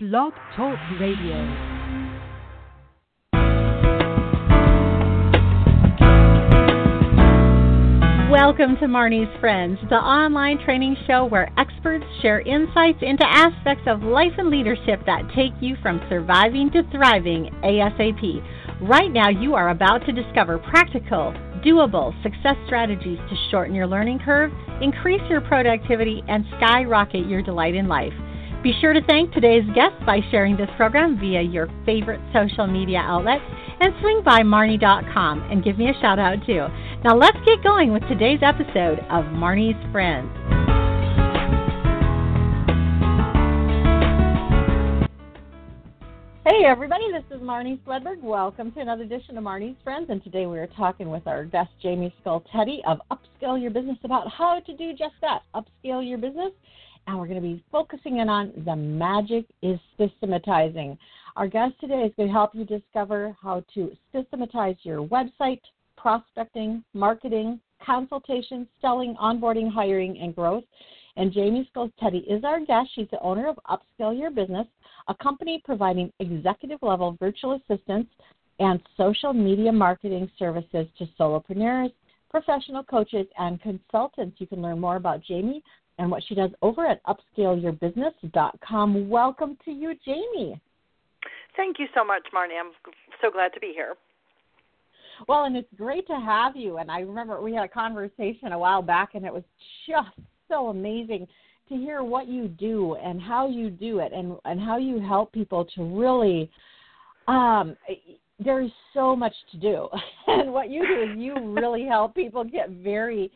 Blog Talk Radio. Welcome to Marnie's Friends, the online training show where experts share insights into aspects of life and leadership that take you from surviving to thriving ASAP. Right now, you are about to discover practical, doable success strategies to shorten your learning curve, increase your productivity, and skyrocket your delight in life. Be sure to thank today's guests by sharing this program via your favorite social media outlets and swing by Marnie.com and give me a shout out too. Now let's get going with today's episode of Marnie's Friends. Hey everybody, this is Marnie Swedberg. Welcome to another edition of Marnie's Friends, and today we are talking with our guest Jaimie Skultety of Upscale Your Business about how to do just that, upscale your business and we're going to be focusing in on the magic is systematizing. Our guest today is going to help you discover how to systematize your website, prospecting, marketing, consultation, selling, onboarding, hiring, and growth. And Jaimie Skultety is our guest. She's the owner of Upscale Your Business, a company providing executive level virtual assistants and social media marketing services to solopreneurs, professional coaches, and consultants. You can learn more about Jaimie and what she does over at upscaleyourbusiness.com. Welcome to you, Jaimie. Thank you so much, Marnie. I'm so glad to be here. Well, and it's great to have you. And I remember we had a conversation a while back, and it was just so amazing to hear what you do and how you do it, and and how you help people to really. Um, there's so much to do, and what you do is you really help people get very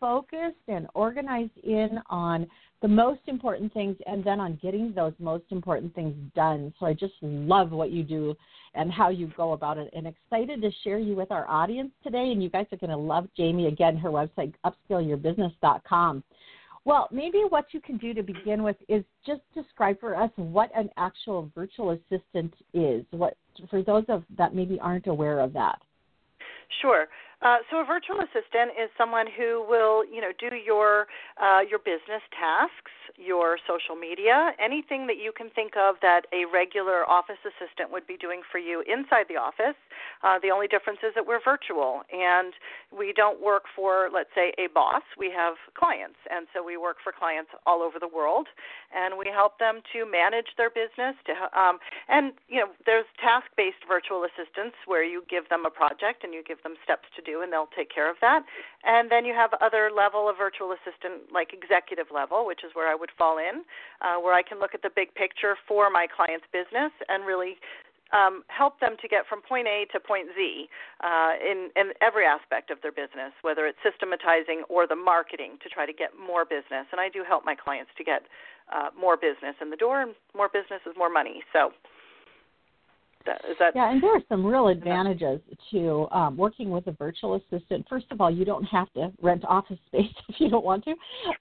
focused and organized in on the most important things and then on getting those most important things done. So I just love what you do and how you go about it and excited to share you with our audience today. And you guys are going to love Jaimie again, her website, upscaleyourbusiness.com. Well, maybe what you can do to begin with is just describe for us what an actual virtual assistant is. What for those of that maybe aren't aware of that. Sure. Uh, so a virtual assistant is someone who will, you know, do your uh, your business tasks, your social media, anything that you can think of that a regular office assistant would be doing for you inside the office. Uh, the only difference is that we're virtual and we don't work for, let's say, a boss. We have clients, and so we work for clients all over the world, and we help them to manage their business. To um, and you know, there's task-based virtual assistants where you give them a project and you give them steps to do, and they'll take care of that. And then you have other level of virtual assistant, like executive level, which is where I would fall in, uh, where I can look at the big picture for my client's business and really um, help them to get from point A to point Z uh, in, in every aspect of their business, whether it's systematizing or the marketing to try to get more business. And I do help my clients to get uh, more business in the door, and more business is more money. So that, is that yeah, and there are some real advantages to um, working with a virtual assistant. First of all, you don't have to rent office space if you don't want to.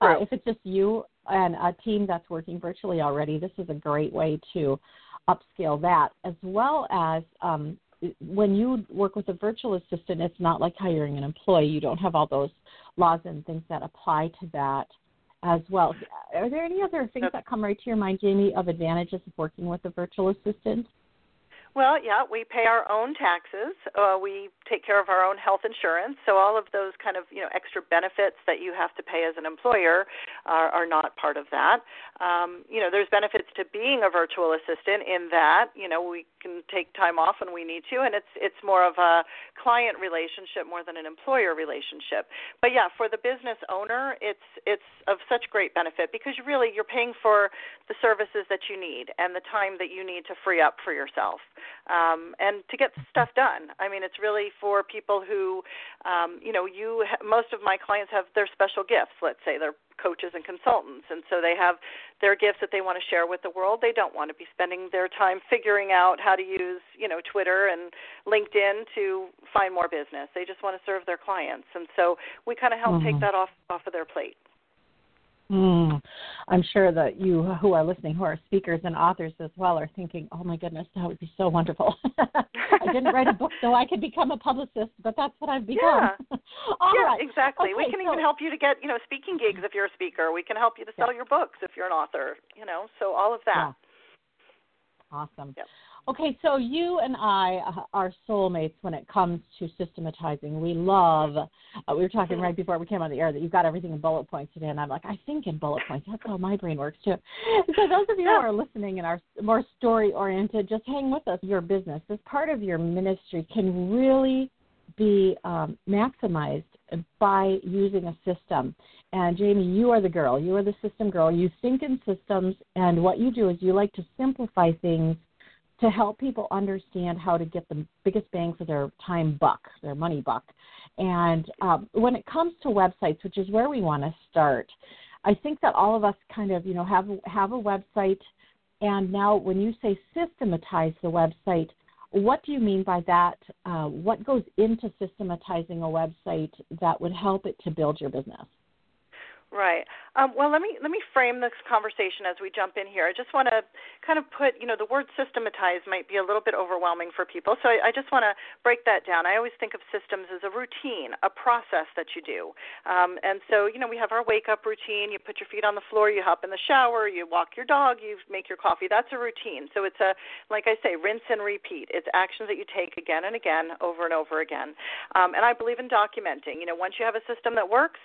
Uh, if it's just you and a team that's working virtually already, this is a great way to upscale that, as well as um, when you work with a virtual assistant, it's not like hiring an employee. You don't have all those laws and things that apply to that as well. Are there any other things that come right to your mind, Jaimie, of advantages of working with a virtual assistant? Well, yeah, we pay our own taxes. Uh, we take care of our own health insurance. So all of those kind of you know extra benefits that you have to pay as an employer are, are not part of that. Um, you know, there's benefits to being a virtual assistant in that you know we can take time off when we need to, and it's it's more of a client relationship more than an employer relationship. But yeah, for the business owner, it's it's of such great benefit because really you're paying for the services that you need and the time that you need to free up for yourself um, and to get stuff done. I mean, it's really for people who, um, you know, you most of my clients have their special gifts. Let's say they're coaches and consultants, and so they have their gifts that they want to share with the world. They don't want to be spending their time figuring out how to use, you know, Twitter and LinkedIn to find more business. They just want to serve their clients, and so we kind of help mm-hmm. take that off off of their plate. Mm. I'm sure that you who are listening, who are speakers and authors as well, are thinking, "Oh my goodness, that would be so wonderful." I didn't write a book so I could become a publicist, but that's what I've become. Yeah, yeah right. exactly. Okay, we can so, even help you to get, you know, speaking gigs if you're a speaker. We can help you to sell yeah. your books if you're an author. You know, so all of that. Yeah. Awesome. Yep. Okay, so you and I are soulmates when it comes to systematizing. We love. Uh, we were talking right before we came on the air that you've got everything in bullet points today, and I'm like, I think in bullet points. That's how my brain works too. So those of you who are listening and are more story oriented, just hang with us. Your business, this part of your ministry, can really be um, maximized by using a system. And Jaimie, you are the girl. You are the system girl. You think in systems, and what you do is you like to simplify things to help people understand how to get the biggest bang for their time buck, their money buck. And um, when it comes to websites, which is where we want to start, I think that all of us kind of, you know, have have a website, and now when you say systematize the website, what do you mean by that? Uh, what goes into systematizing a website that would help it to build your business? Right. Um, well, let me let me frame this conversation as we jump in here. I just want to kind of put, you know, the word systematize might be a little bit overwhelming for people, so I, I just want to break that down. I always think of systems as a routine, a process that you do. Um, and so, you know, we have our wake up routine. You put your feet on the floor, you hop in the shower, you walk your dog, you make your coffee. That's a routine. So it's a, like I say, rinse and repeat. It's actions that you take again and again, over and over again. Um, and I believe in documenting. You know, once you have a system that works,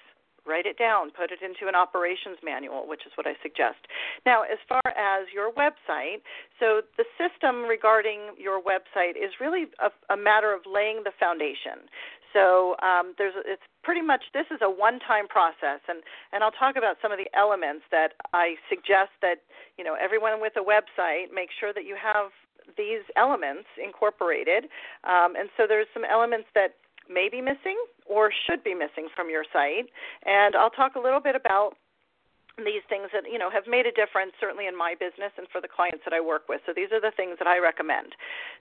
write it down, put it into an operations manual, which is what I suggest. Now, as far as your website, so the system regarding your website is really a, a matter of laying the foundation. So um, there's it's pretty much this is a one-time process, and and I'll talk about some of the elements that I suggest that you know everyone with a website make sure that you have these elements incorporated. Um, and so there's some elements that may be missing or should be missing from your site. And I'll talk a little bit about these things that you know have made a difference certainly in my business and for the clients that I work with. So these are the things that I recommend.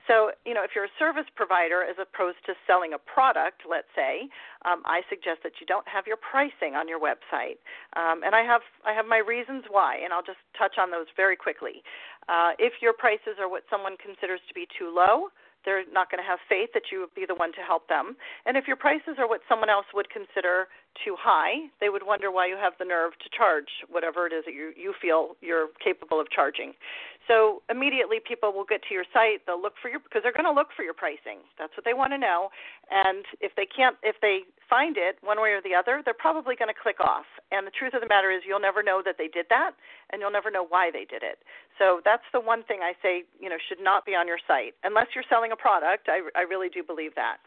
So you know if you're a service provider as opposed to selling a product, let's say, um, I suggest that you don't have your pricing on your website. Um, and I have I have my reasons why, and I'll just touch on those very quickly. Uh, if your prices are what someone considers to be too low, they're not going to have faith that you would be the one to help them. And if your prices are what someone else would consider too high, they would wonder why you have the nerve to charge whatever it is that you, you feel you're capable of charging. So immediately people will get to your site, they'll look for your because they're going to look for your pricing. That's what they want to know. And if they can't if they find it one way or the other, they're probably going to click off. And the truth of the matter is you'll never know that they did that and you'll never know why they did it. So that's the one thing I say, you know, should not be on your site unless you're selling a product. I I really do believe that.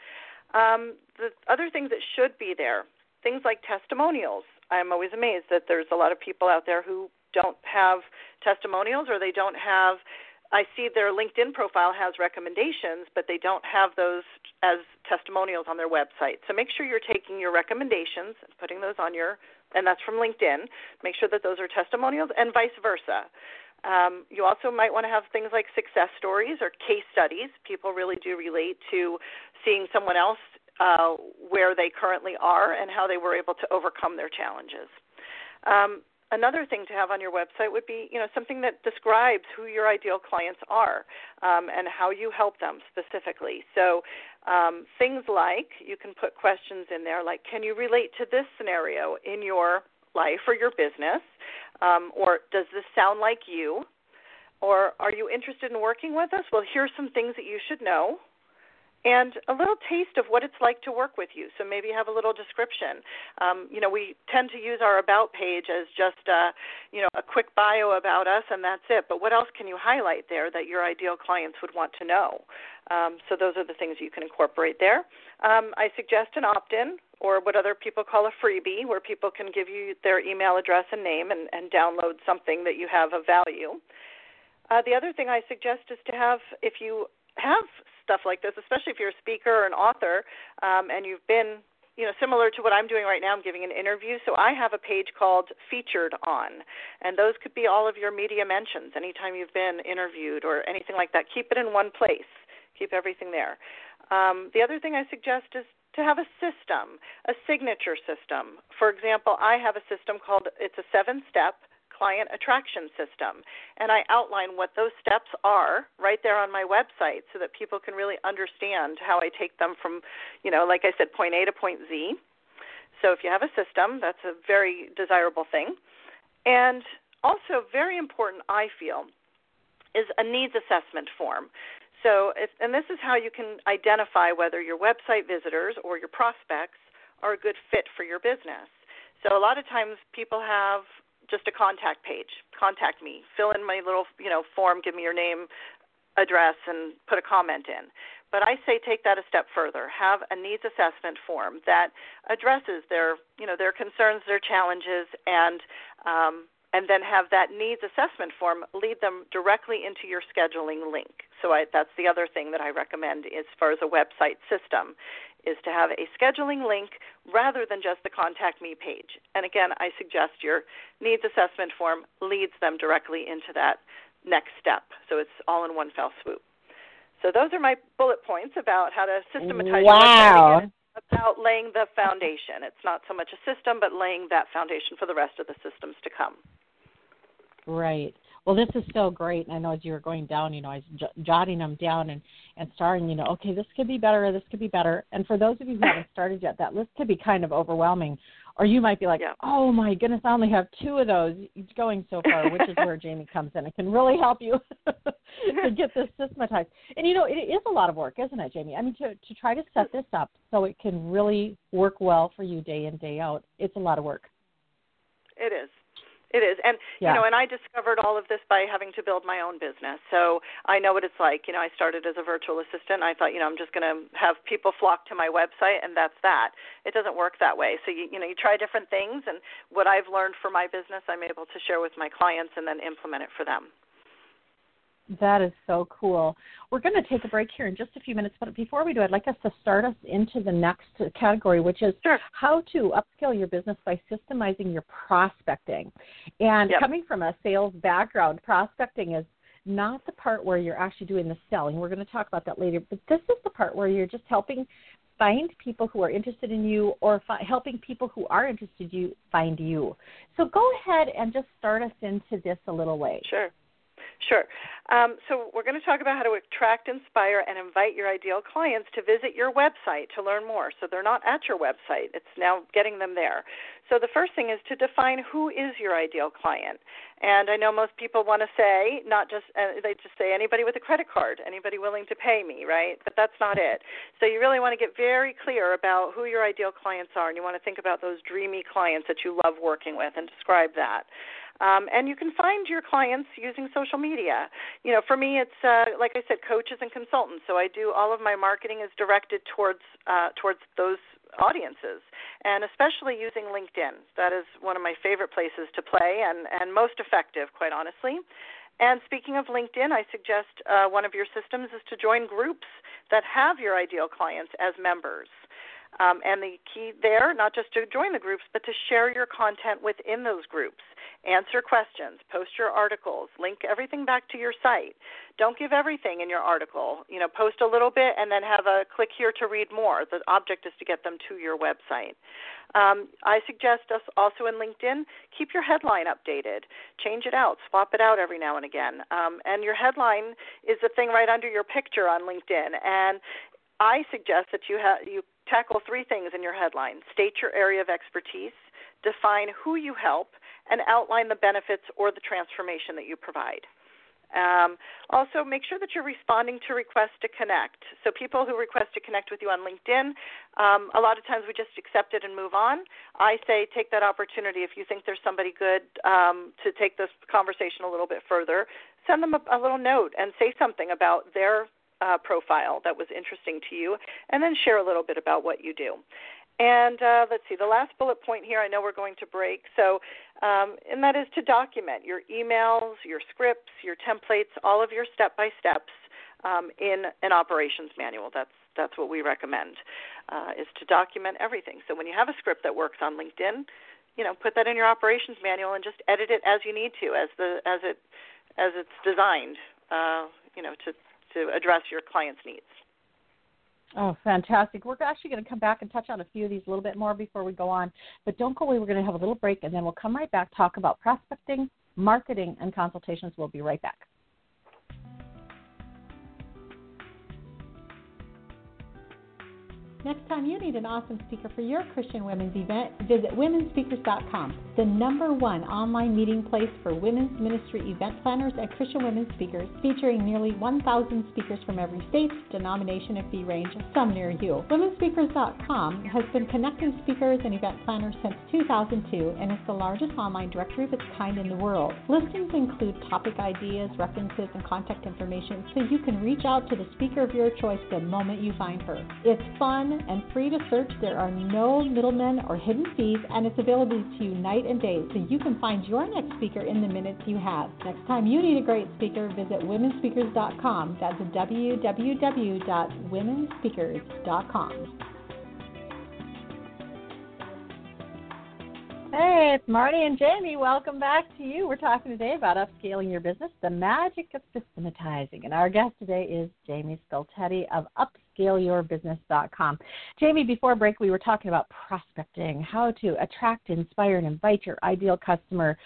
Um, the other things that should be there, things like testimonials. I'm always amazed that there's a lot of people out there who don't have testimonials or they don't have I see their LinkedIn profile has recommendations, but they don't have those as testimonials on their website. So make sure you're taking your recommendations and putting those on your, and that's from LinkedIn. Make sure that those are testimonials and vice versa. Um, you also might want to have things like success stories or case studies. People really do relate to seeing someone else uh, where they currently are and how they were able to overcome their challenges. Um, another thing to have on your website would be you know something that describes who your ideal clients are um, and how you help them specifically. So um, things like you can put questions in there like can you relate to this scenario in your life or your business? Um, or does this sound like you? Or are you interested in working with us? Well here's some things that you should know and a little taste of what it's like to work with you. So maybe have a little description. Um, you know, we tend to use our about page as just a, you know, a quick bio about us and that's it. But what else can you highlight there that your ideal clients would want to know? Um, so those are the things you can incorporate there. Um, I suggest an opt-in or what other people call a freebie, where people can give you their email address and name and, and download something that you have of value. Uh, the other thing I suggest is to have, if you have stuff like this, especially if you're a speaker or an author um, and you've been, you know, similar to what I'm doing right now, I'm giving an interview. So I have a page called Featured On, and those could be all of your media mentions anytime you've been interviewed or anything like that. Keep it in one place, keep everything there. Um, the other thing I suggest is to have a system, a signature system. For example, I have a system called, it's a seven step client attraction system. And I outline what those steps are right there on my website so that people can really understand how I take them from, you know, like I said, point A to point Z. So if you have a system, that's a very desirable thing. And also, very important, I feel, is a needs assessment form. So, if, and this is how you can identify whether your website visitors or your prospects are a good fit for your business. So, a lot of times people have just a contact page. Contact me. Fill in my little, you know, form. Give me your name, address, and put a comment in. But I say take that a step further. Have a needs assessment form that addresses their, you know, their concerns, their challenges, and um, and then have that needs assessment form lead them directly into your scheduling link. So I, that's the other thing that I recommend as far as a website system is to have a scheduling link rather than just the contact me page. And again, I suggest your needs assessment form leads them directly into that next step. So it's all in one fell swoop. So those are my bullet points about how to systematize wow. your about laying the foundation. It's not so much a system, but laying that foundation for the rest of the systems to come. Right. Well, this is so great. And I know as you were going down, you know, I was j- jotting them down and and starting, you know, okay, this could be better, this could be better. And for those of you who haven't started yet, that list could be kind of overwhelming. Or you might be like, yeah. oh my goodness, I only have two of those going so far, which is where Jaimie comes in. It can really help you to get this systematized. And you know, it is a lot of work, isn't it, Jaimie? I mean, to to try to set this up so it can really work well for you day in day out. It's a lot of work. It is. It is, and yeah. you know, and I discovered all of this by having to build my own business. So I know what it's like. You know, I started as a virtual assistant. I thought, you know, I'm just going to have people flock to my website, and that's that. It doesn't work that way. So you, you know, you try different things, and what I've learned for my business, I'm able to share with my clients and then implement it for them. That is so cool. We're going to take a break here in just a few minutes, but before we do, I'd like us to start us into the next category, which is sure. how to upscale your business by systemizing your prospecting. And yep. coming from a sales background, prospecting is not the part where you're actually doing the selling. We're going to talk about that later, but this is the part where you're just helping find people who are interested in you or fi- helping people who are interested in you find you. So go ahead and just start us into this a little way. Sure. Sure. Um, so we're going to talk about how to attract, inspire, and invite your ideal clients to visit your website to learn more. So they're not at your website; it's now getting them there. So the first thing is to define who is your ideal client. And I know most people want to say not just uh, they just say anybody with a credit card, anybody willing to pay me, right? But that's not it. So you really want to get very clear about who your ideal clients are, and you want to think about those dreamy clients that you love working with and describe that. Um, and you can find your clients using social media. You know, for me, it's uh, like I said, coaches and consultants. So I do all of my marketing is directed towards uh, towards those audiences, and especially using LinkedIn. That is one of my favorite places to play and and most effective, quite honestly. And speaking of LinkedIn, I suggest uh, one of your systems is to join groups that have your ideal clients as members. Um, and the key there, not just to join the groups, but to share your content within those groups answer questions, post your articles, link everything back to your site. Don't give everything in your article. You know, post a little bit and then have a click here to read more. The object is to get them to your website. Um, I suggest us also in LinkedIn, keep your headline updated. Change it out, swap it out every now and again. Um, and your headline is the thing right under your picture on LinkedIn. And I suggest that you ha- you tackle three things in your headline: state your area of expertise, define who you help, and outline the benefits or the transformation that you provide. Um, also, make sure that you're responding to requests to connect. So, people who request to connect with you on LinkedIn, um, a lot of times we just accept it and move on. I say take that opportunity if you think there's somebody good um, to take this conversation a little bit further. Send them a, a little note and say something about their uh, profile that was interesting to you, and then share a little bit about what you do. And uh, let's see, the last bullet point here, I know we're going to break. So, um, and that is to document your emails, your scripts, your templates, all of your step by steps um, in an operations manual. That's that's what we recommend, uh, is to document everything. So when you have a script that works on LinkedIn, you know, put that in your operations manual and just edit it as you need to, as the as it as it's designed, uh, you know, to to address your client's needs. Oh, fantastic. We're actually going to come back and touch on a few of these a little bit more before we go on. But don't go away. We're going to have a little break, and then we'll come right back, talk about prospecting, marketing, and consultations. We'll be right back. Next time you need an awesome speaker for your Christian women's event, visit womenspeakers.com, the number one online meeting place for women's ministry event planners and Christian women speakers, featuring nearly 1,000 speakers from every state, denomination, and fee range, some near you. Womenspeakers.com has been connecting speakers and event planners since 2002 and is the largest online directory of its kind in the world. Listings include topic ideas, references, and contact information so you can reach out to the speaker of your choice the moment you find her. It's fun and free to search. There are no middlemen or hidden fees, and it's available to you night and day, so you can find your next speaker in the minutes you have. Next time you need a great speaker, visit womenspeakers.com. That's www.womenspeakers.com. Hey, it's Marty and Jaimie. Welcome back to you. We're talking today about upscaling your business, the magic of systematizing. And our guest today is Jaimie Skultety of upscaleyourbusiness.com. Jaimie, before break, we were talking about prospecting, how to attract, inspire, and invite your ideal customer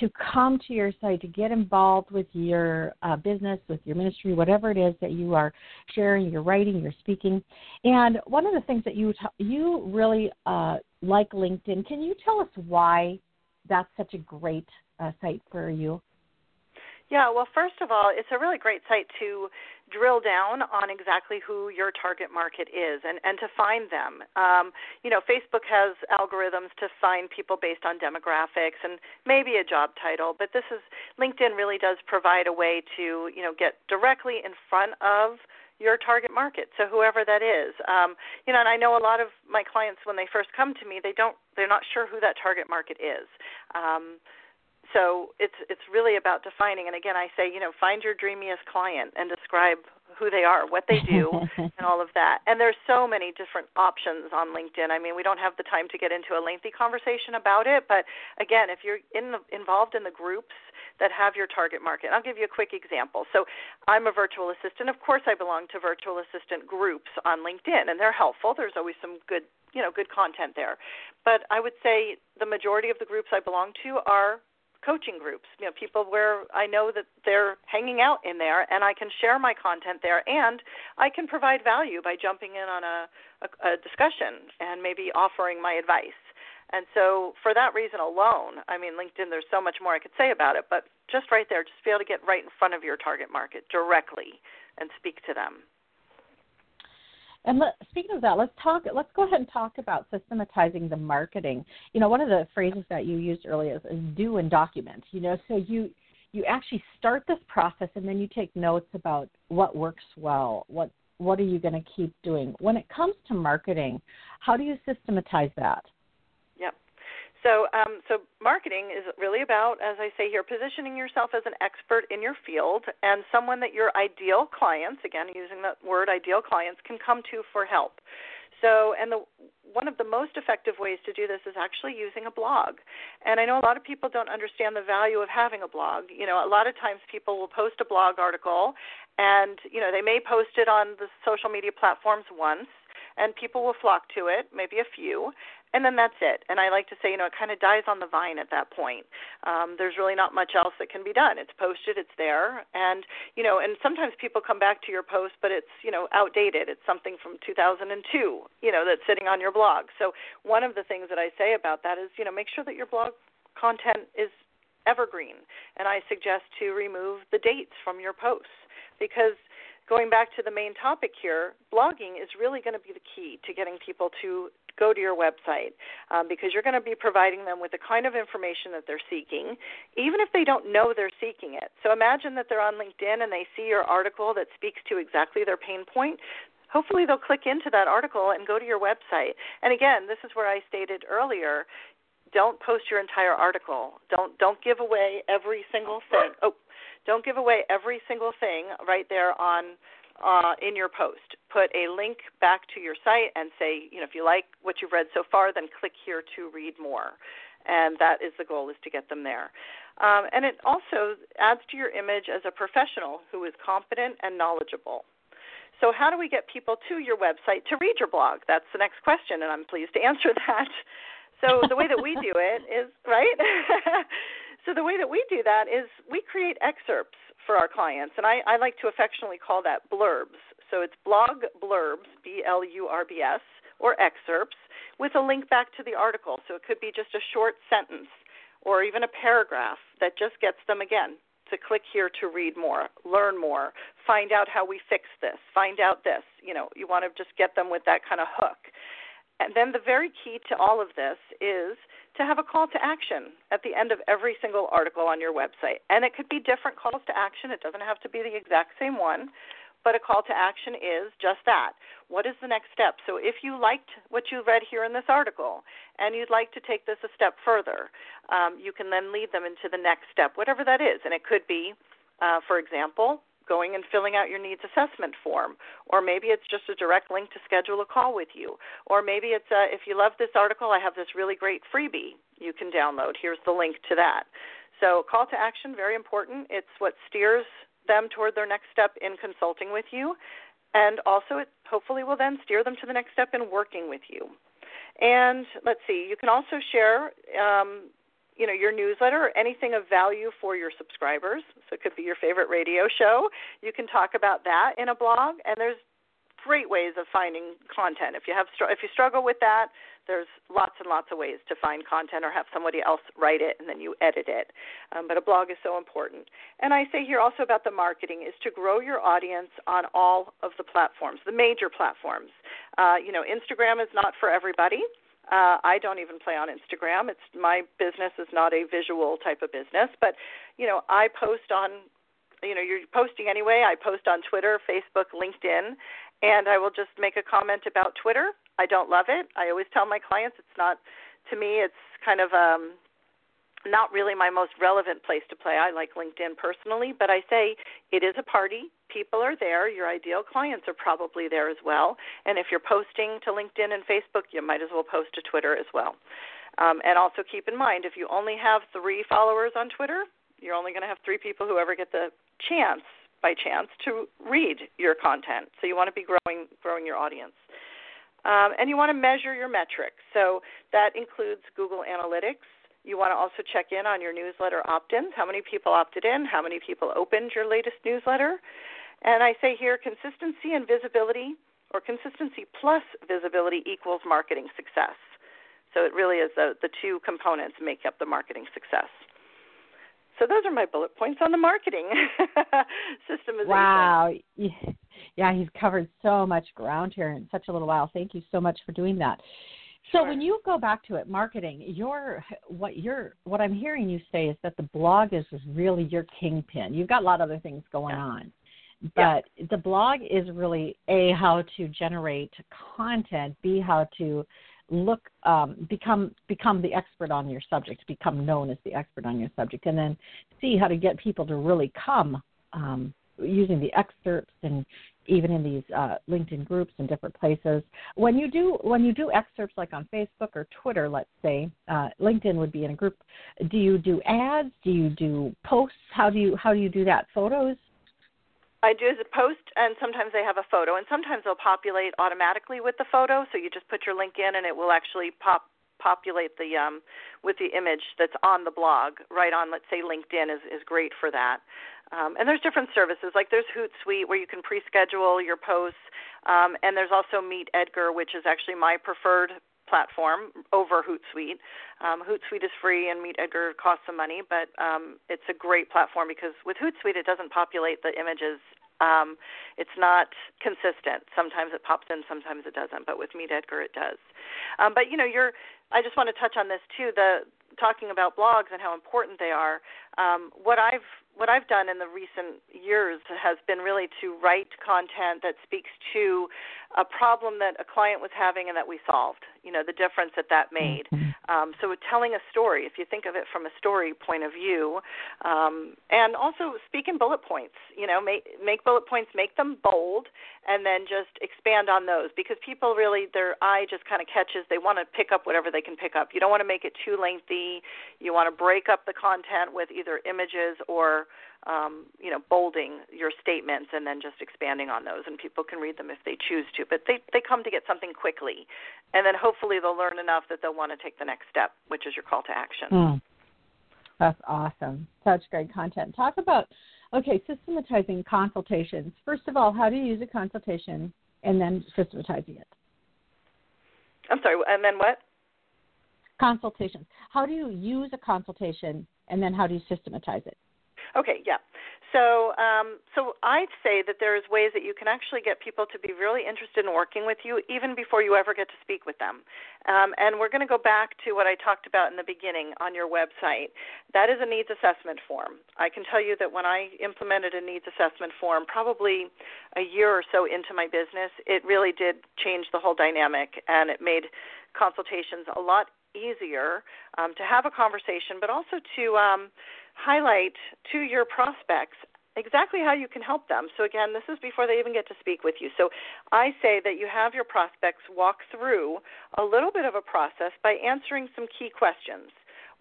to come to your site, to get involved with your uh, business, with your ministry, whatever it is that you are sharing, you're writing, you're speaking. And one of the things that you you really uh, like LinkedIn. Can you tell us why that's such a great uh, site for you? Yeah, well, first of all, it's a really great site to drill down on exactly who your target market is and, and to find them. Um, you know, Facebook has algorithms to find people based on demographics and maybe a job title, but this is LinkedIn really does provide a way to, you know, get directly in front of your target market. So whoever that is, um, you know, and I know a lot of my clients when they first come to me, they don't, they're not sure who that target market is. Um, so it's it's really about defining. And again, I say, you know, find your dreamiest client and describe who they are, what they do, and all of that. And there's so many different options on LinkedIn. I mean, we don't have the time to get into a lengthy conversation about it, but again, if you're in the, involved in the groups that have your target market. I'll give you a quick example. So, I'm a virtual assistant. Of course, I belong to virtual assistant groups on LinkedIn, and they're helpful. There's always some good, you know, good content there. But I would say the majority of the groups I belong to are coaching groups you know people where i know that they're hanging out in there and i can share my content there and i can provide value by jumping in on a, a, a discussion and maybe offering my advice and so, for that reason alone, I mean, LinkedIn, there's so much more I could say about it, but just right there, just be able to get right in front of your target market directly and speak to them. And let, speaking of that, let's talk. Let's go ahead and talk about systematizing the marketing. You know, one of the phrases that you used earlier is, is do and document. You know, so you you actually start this process and then you take notes about what works well, what what are you going to keep doing. When it comes to marketing, how do you systematize that? So, um, so marketing is really about, as I say here, positioning yourself as an expert in your field and someone that your ideal clients, again using that word, ideal clients, can come to for help. So, and the one of the most effective ways to do this is actually using a blog. And I know a lot of people don't understand the value of having a blog. You know, a lot of times people will post a blog article and, you know, they may post it on the social media platforms once and people will flock to it, maybe a few, and then that's it. And I like to say, you know, it kind of dies on the vine at that point. Um, there's really not much else that can be done. It's posted, it's there, and you know, and sometimes people come back to your post, but it's you know outdated. It's something from 2002, you know, that's sitting on your blog. So one of the things that I say about that is, you know, make sure that your blog content is evergreen, and I suggest to remove the dates from your posts because going back to the main topic here, blogging is really going to be the key to getting people to go to your website um, because you're going to be providing them with the kind of information that they're seeking, even if they don't know they're seeking it. So imagine that they're on LinkedIn and they see your article that speaks to exactly their pain point hopefully they'll click into that article and go to your website. And again, this is where I stated earlier, don't post your entire article. Don't don't give away every single thing. Oh, don't give away every single thing right there on uh, in your post. Put a link back to your site and say, you know, if you like what you've read so far, then click here to read more. And that is the goal is to get them there. Um, and it also adds to your image as a professional who is competent and knowledgeable. So, how do we get people to your website to read your blog? That's the next question, and I'm pleased to answer that. So, the way that we do it is, right? so, the way that we do that is we create excerpts for our clients, and I, I like to affectionately call that blurbs. So it's blog blurbs, B L U R B S, or excerpts with a link back to the article. So it could be just a short sentence or even a paragraph that just gets them again to click here to read more, learn more, find out how we fix this, find out this. You know, you want to just get them with that kind of hook. And then the very key to all of this is to have a call to action at the end of every single article on your website. And it could be different calls to action, it doesn't have to be the exact same one. But a call to action is just that. What is the next step? So if you liked what you read here in this article and you'd like to take this a step further, um, you can then lead them into the next step, whatever that is. And it could be, uh, for example, going and filling out your needs assessment form, or maybe it's just a direct link to schedule a call with you, or maybe it's a, uh, if you love this article, I have this really great freebie you can download. Here's the link to that. So, call to action, very important. It's what steers them toward their next step in consulting with you, and also it hopefully will then steer them to the next step in working with you. And let's see, you can also share um, you know your newsletter or anything of value for your subscribers. So it could be your favorite radio show. You can talk about that in a blog, and there's great ways of finding content. If you have if you struggle with that, there's lots and lots of ways to find content or have somebody else write it and then you edit it. Um, but a blog is so important. And I say here also about the marketing is to grow your audience on all of the platforms, the major platforms. Uh, you know, Instagram is not for everybody. Uh, I don't even play on Instagram. It's my business is not a visual type of business, but you know I post on, you know you're posting anyway. I post on Twitter, Facebook, LinkedIn, and I will just make a comment about Twitter. I don't love it. I always tell my clients it's not. To me, it's kind of um, not really my most relevant place to play. I like LinkedIn personally, but I say it is a party. People are there. Your ideal clients are probably there as well. And if you're posting to LinkedIn and Facebook, you might as well post to Twitter as well. Um, and also keep in mind, if you only have three followers on Twitter, you're only going to have three people who ever get the chance, by chance, to read your content. So you want to be growing, growing your audience. Um, and you want to measure your metrics. So that includes Google Analytics, you want to also check in on your newsletter opt ins. How many people opted in? How many people opened your latest newsletter? And I say here consistency and visibility, or consistency plus visibility equals marketing success. So it really is the, the two components make up the marketing success. So those are my bullet points on the marketing systemization. Wow. Yeah, he's covered so much ground here in such a little while. Thank you so much for doing that. So sure. when you go back to it, marketing, your what you're what I'm hearing you say is that the blog is, is really your kingpin. You've got a lot of other things going yeah. on. But yeah. the blog is really a how to generate content, b how to look um, become become the expert on your subject, become known as the expert on your subject, and then see how to get people to really come um, using the excerpts and even in these uh, LinkedIn groups and different places. When you do when you do excerpts like on Facebook or Twitter, let's say uh, LinkedIn would be in a group. Do you do ads? Do you do posts? How do you how do you do that? Photos? I do as a post, and sometimes they have a photo, and sometimes they'll populate automatically with the photo. So you just put your link in, and it will actually pop populate the um, with the image that's on the blog right on let's say linkedin is, is great for that um, and there's different services, like there's Hootsuite where you can pre-schedule your posts, um, and there's also Meet Edgar, which is actually my preferred platform over Hootsuite. Um, Hootsuite is free, and Meet Edgar costs some money, but um, it's a great platform because with Hootsuite it doesn't populate the images. Um, it's not consistent. Sometimes it pops in, sometimes it doesn't. But with Meet Edgar, it does. Um, but you know, you're. I just want to touch on this too. The talking about blogs and how important they are. Um, what I've what I've done in the recent years has been really to write content that speaks to a problem that a client was having and that we solved. You know, the difference that that made. Mm-hmm. Um, so telling a story, if you think of it from a story point of view, um, and also speak in bullet points. You know, make make bullet points, make them bold, and then just expand on those because people really their eye just kind of catches. They want to pick up whatever they can pick up. You don't want to make it too lengthy. You want to break up the content with either images or um, you know, bolding your statements and then just expanding on those, and people can read them if they choose to. But they they come to get something quickly, and then hopefully they'll learn enough that they'll want to take the next step, which is your call to action. Mm. That's awesome. Such great content. Talk about okay, systematizing consultations. First of all, how do you use a consultation, and then systematizing it. I'm sorry, and then what? Consultations. How do you use a consultation, and then how do you systematize it? Okay, yeah. So, um, so I'd say that there's ways that you can actually get people to be really interested in working with you even before you ever get to speak with them. Um, and we're going to go back to what I talked about in the beginning on your website. That is a needs assessment form. I can tell you that when I implemented a needs assessment form, probably a year or so into my business, it really did change the whole dynamic, and it made consultations a lot easier um, to have a conversation, but also to um, highlight to your prospects exactly how you can help them. So, again, this is before they even get to speak with you. So, I say that you have your prospects walk through a little bit of a process by answering some key questions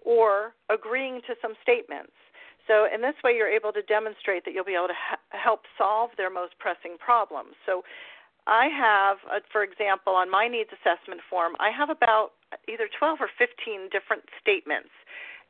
or agreeing to some statements. So, in this way, you're able to demonstrate that you'll be able to ha- help solve their most pressing problems. So, I have, uh, for example, on my needs assessment form, I have about either 12 or 15 different statements.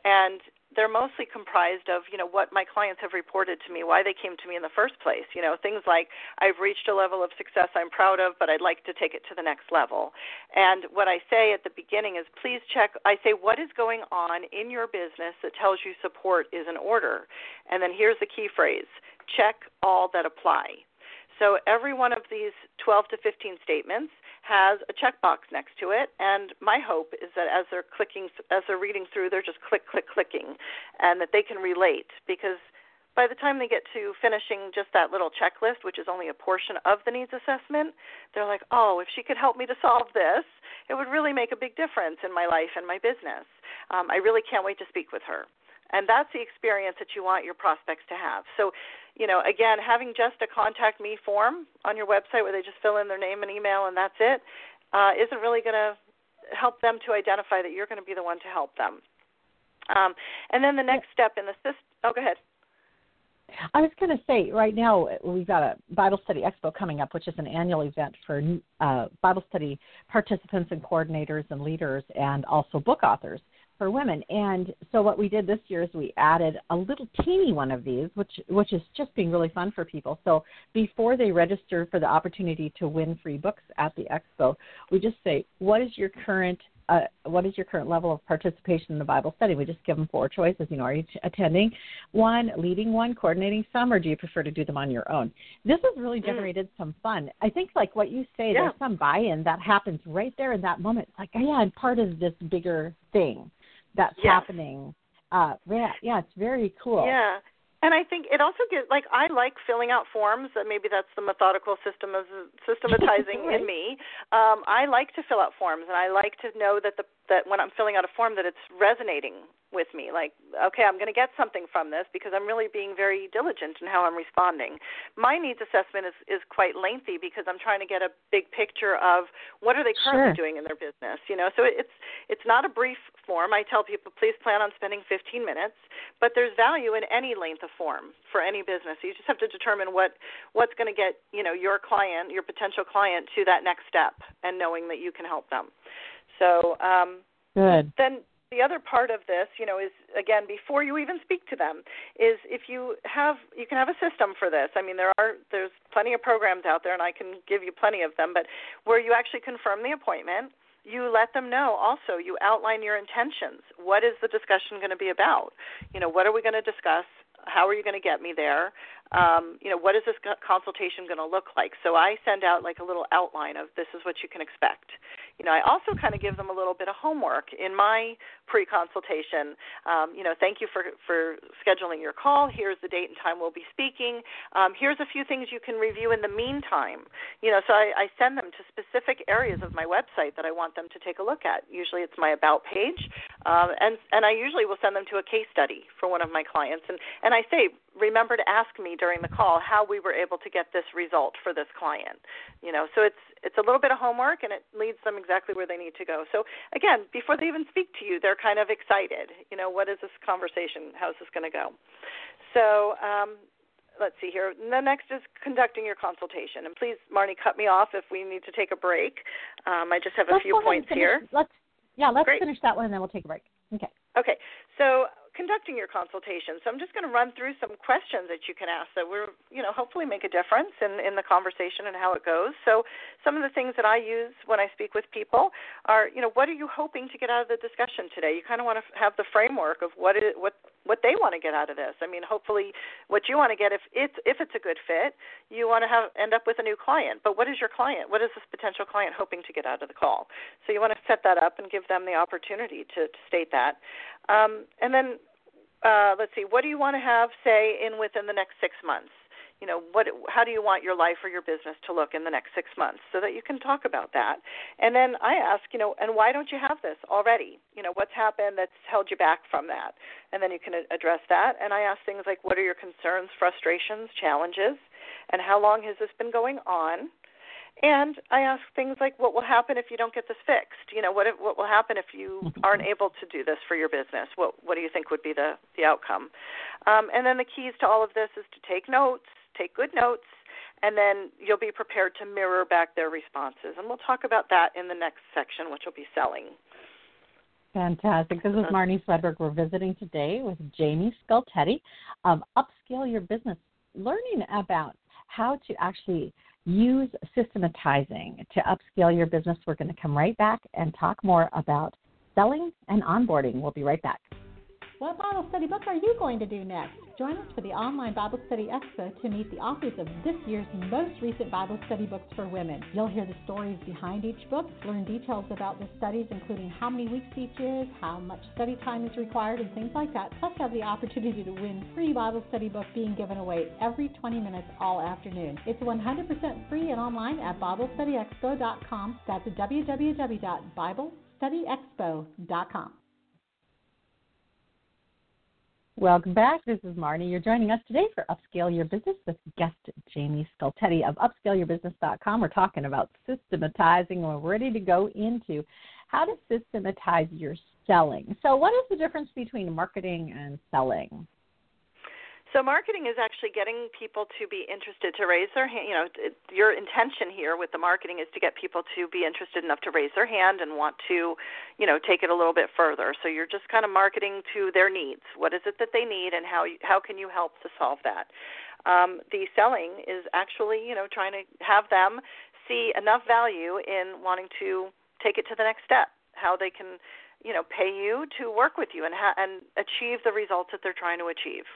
And they're mostly comprised of you know what my clients have reported to me why they came to me in the first place you know things like i've reached a level of success i'm proud of but i'd like to take it to the next level. And what i say at the beginning is please check i say what is going on in your business that tells you support is in order? And then here's the key phrase check all that apply. So every one of these 12 to 15 statements has a checkbox next to it, and my hope is that as they're clicking, as they're reading through, they're just click, click, clicking, and that they can relate because by the time they get to finishing just that little checklist, which is only a portion of the needs assessment, they're like, oh, if she could help me to solve this, it would really make a big difference in my life and my business. Um, I really can't wait to speak with her. And that's the experience that you want your prospects to have. So, you know, again, having just a contact me form on your website where they just fill in their name and email and that's it, uh, not really going to help them to identify that you're going to be the one to help them. Um, and then the next step in the system. Oh, go ahead. I was going to say, right now we've got a Bible Study Expo coming up, which is an annual event for uh, Bible study participants and coordinators and leaders, and also book authors for women. And so what we did this year is we added a little teeny one of these, which which is just being really fun for people. So before they register for the opportunity to win free books at the expo, we just say, what is your current uh, what is your current level of participation in the Bible study? We just give them four choices. You know, are you attending one, leading one, coordinating some, or do you prefer to do them on your own? This has really mm. generated mm. some fun. I think, like what you say, yeah. there's some buy-in that happens right there in that moment. Like, oh, yeah, I'm part of this bigger thing that's yes. happening. Uh, yeah, yeah, it's very cool. Yeah. And I think it also gives like I like filling out forms. That maybe that's the methodical system of systematizing right. in me. Um, I like to fill out forms, and I like to know that the that when I'm filling out a form that it's resonating with me. Like, okay, I'm going to get something from this because I'm really being very diligent in how I'm responding. My needs assessment is is quite lengthy because I'm trying to get a big picture of what are they currently sure. doing in their business. You know, so it's it's not a brief form. I tell people please plan on spending 15 minutes, but there's value in any length of form for any business. You just have to determine what what's going to get you know your client, your potential client, to that next step, and knowing that you can help them. So um, good. Then the other part of this, you know, is again before you even speak to them, is if you have you can have a system for this. I mean, there are there's plenty of programs out there, and I can give you plenty of them. But where you actually confirm the appointment, you let them know. Also, you outline your intentions. What is the discussion going to be about? You know, what are we going to discuss? How are you going to get me there? um, you know, what is this consultation going to look like? So I send out like a little outline of this is what you can expect. You know, I also kind of give them a little bit of homework. In my pre-consultation. Um, you know, thank you for for scheduling your call. Here's the date and time we'll be speaking. Um, here's a few things you can review in the meantime. You know, so I, I send them to specific areas of my website that I want them to take a look at. Usually it's my about page, um, and and I usually will send them to a case study for one of my clients. And and I say remember to ask me during the call how we were able to get this result for this client. You know, so it's it's a little bit of homework and it leads them exactly where they need to go. So again, before they even speak to you, they're kind of excited. You know, what is this conversation? How's this going to go? So um, let's see here. The next is conducting your consultation. And please, Marnie, cut me off if we need to take a break. Um, I just have a let's few points here. Let's yeah, let's Great. finish that one and then we'll take a break. Okay. Okay. So conducting your consultation. So I'm just going to run through some questions that you can ask that will, you know, hopefully make a difference in, in the conversation and how it goes. So some of the things that I use when I speak with people are, you know, what are you hoping to get out of the discussion today? You kind of want to have the framework of what it, what what they want to get out of this. I mean, hopefully, what you want to get if it's if it's a good fit, you want to have end up with a new client. But what is your client? What is this potential client hoping to get out of the call? So you want to set that up and give them the opportunity to, to state that. Um, and then uh, let's see, what do you want to have say in within the next six months? You know what how do you want your life or your business to look in the next 6 months so that you can talk about that and then i ask you know and why don't you have this already you know what's happened that's held you back from that and then you can address that and i ask things like what are your concerns frustrations challenges and how long has this been going on and I ask things like, what will happen if you don't get this fixed? You know, what if, what will happen if you aren't able to do this for your business? What what do you think would be the the outcome? Um, and then the keys to all of this is to take notes, take good notes, and then you'll be prepared to mirror back their responses. And we'll talk about that in the next section, which will be selling. Fantastic. This is. Marnie Swedberg. We're visiting today with Jaimie Skultety of Upscale Your Business, learning about how to actually use systematizing to upscale your business. We're going to come right back and talk more about selling and onboarding. We'll be right back. What Bible study book are you going to do next? Join us for the online Bible Study Expo to meet the authors of this year's most recent Bible study books for women. You'll hear the stories behind each book, learn details about the studies, including how many weeks each is, how much study time is required, and things like that. Plus, have the opportunity to win free Bible study book being given away every 20 minutes all afternoon. It's 100% free and online at BibleStudyExpo.com. That's www.BibleStudyExpo.com. Welcome back. This is Marnie. You're joining us today for Upscale Your Business with guest Jaimie Skultety of UpscaleYourBusiness.com. We're talking about systematizing, and we're ready to go into how to systematize your selling. So, what is the difference between marketing and selling? So marketing is actually getting people to be interested to raise their hand. You know, your intention here with the marketing is to get people to be interested enough to raise their hand and want to, you know, take it a little bit further. So you're just kind of marketing to their needs. What is it that they need, and how how can you help to solve that? Um, the selling is actually, you know, trying to have them see enough value in wanting to take it to the next step. How they can, you know, pay you to work with you and ha- and achieve the results that they're trying to achieve.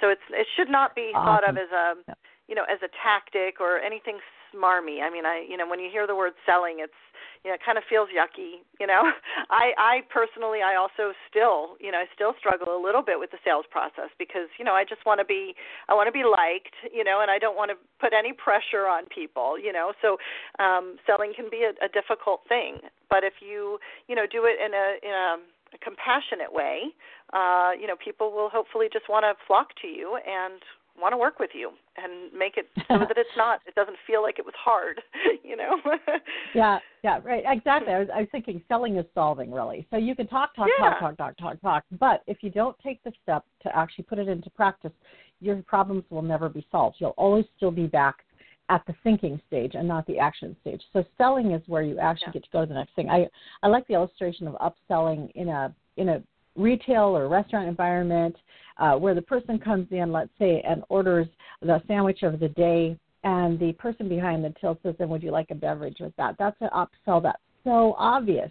So it's it should not be awesome. thought of as a you know as a tactic or anything smarmy. I mean, I you know when you hear the word selling, it's you know it kind of feels yucky. You know, I I personally I also still you know I still struggle a little bit with the sales process because you know I just want to be I want to be liked you know and I don't want to put any pressure on people you know so um, selling can be a, a difficult thing. But if you you know do it in a in a a compassionate way, uh, you know, people will hopefully just want to flock to you and want to work with you and make it so that it's not it doesn't feel like it was hard you know? Yeah yeah right exactly. I was, I was thinking selling is solving really. So you can talk talk yeah. talk talk talk talk talk but if you don't take the step to actually put it into practice your problems will never be solved. You'll always still be back at the thinking stage and not the action stage. So selling is where you actually yeah. get to go to the next thing. I I like the illustration of upselling in a in a retail or restaurant environment uh, where the person comes in, let's say, and orders the sandwich of the day, and the person behind the till says, "Then would you like a beverage with that?" That's an upsell. That's so obvious.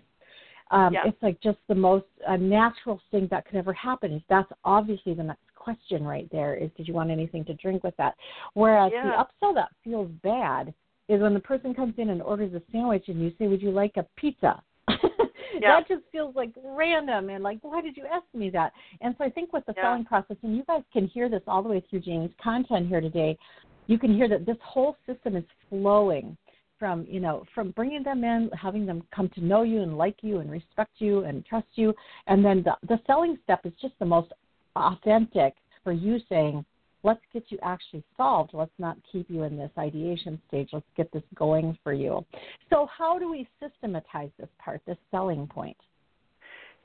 Um, yeah. It's like just the most uh, natural thing that could ever happen. Is that's obviously the next question right there is did you want anything to drink with that? Whereas yeah. the upsell that feels bad is when the person comes in and orders a sandwich and you say, Would you like a pizza? yeah. that just feels like random and like why did you ask me that and so i think with the yeah. selling process and you guys can hear this all the way through Jaimie's content here today you can hear that this whole system is flowing from you know from bringing them in having them come to know you and like you and respect you and trust you and then the the selling step is just the most authentic for you saying, let's get you actually solved. Let's not keep you in this ideation stage. Let's get this going for you. So, how do we systematize this part, this selling point?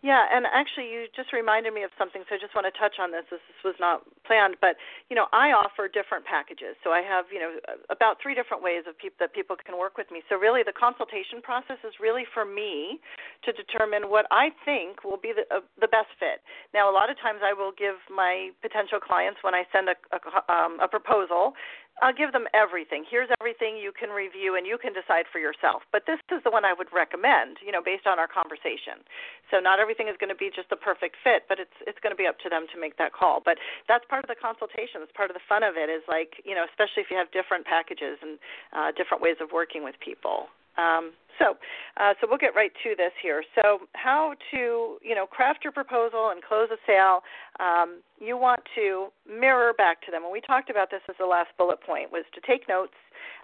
Yeah, and actually, you just reminded me of something, so I just want to touch on this. This, was not planned, but you know, I offer different packages. So I have, you know, about three different ways of people that people can work with me. So really, the consultation process is really for me to determine what I think will be the uh, the best fit. Now, a lot of times, I will give my potential clients when I send a a, um, a proposal I'll give them everything. Here's everything you can review and you can decide for yourself. But this is the one I would recommend, you know, based on our conversation. So not everything is going to be just the perfect fit, but it's it's going to be up to them to make that call. But that's part of the consultation. It's part of the fun of it is like, you know, especially if you have different packages and uh, different ways of working with people. Um, so, uh, so we'll get right to this here. So, how to you know craft your proposal and close a sale? Um, you want to mirror back to them, and we talked about this as the last bullet point was to take notes.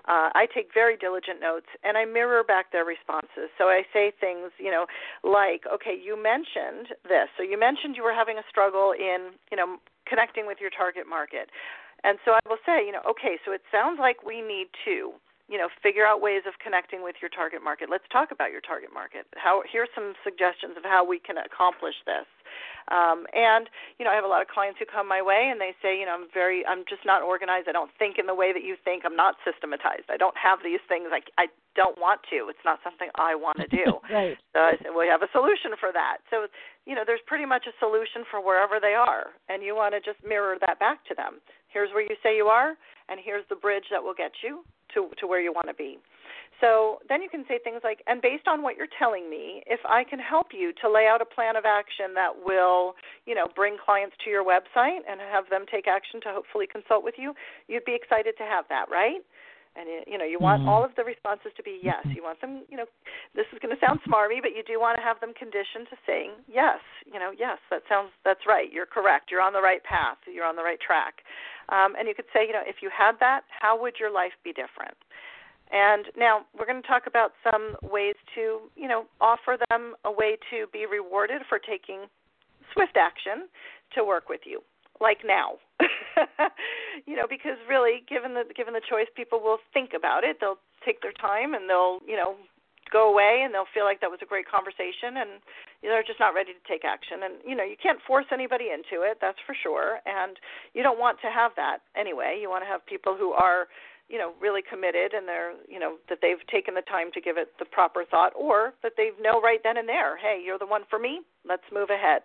Uh, I take very diligent notes, and I mirror back their responses. So I say things, you know, like, okay, you mentioned this. So you mentioned you were having a struggle in, you know, connecting with your target market. And so I will say, you know, okay, so it sounds like we need to you know figure out ways of connecting with your target market. Let's talk about your target market. How here's some suggestions of how we can accomplish this. Um, and you know i have a lot of clients who come my way and they say you know i'm very i'm just not organized. I don't think in the way that you think. I'm not systematized. I don't have these things. I i don't want to. It's not something i want to do. Right. So i said well, we have a solution for that. So you know there's pretty much a solution for wherever they are and you want to just mirror that back to them. Here's where you say you are and here's the bridge that will get you to to where you want to be. So then you can say things like, and based on what you're telling me, if I can help you to lay out a plan of action that will, you know, bring clients to your website and have them take action to hopefully consult with you, you'd be excited to have that, right? And you know, you want mm-hmm. all of the responses to be yes. You want them, you know, this is going to sound smarmy, but you do want to have them conditioned to saying yes. You know, yes, that sounds that's right. You're correct. You're on the right path. You're on the right track. Um, and you could say, you know, if you had that, how would your life be different? And now we're going to talk about some ways to, you know, offer them a way to be rewarded for taking swift action to work with you, like now. you know, because really, given the given the choice, people will think about it. They'll take their time and they'll, you know, go away and they'll feel like that was a great conversation and you know, they're just not ready to take action. And you know you can't force anybody into it that's for sure. And you don't want to have that anyway. You want to have people who are you know really committed and they're you know that they've taken the time to give it the proper thought or that they know right then and there hey you're the one for me. Let's move ahead.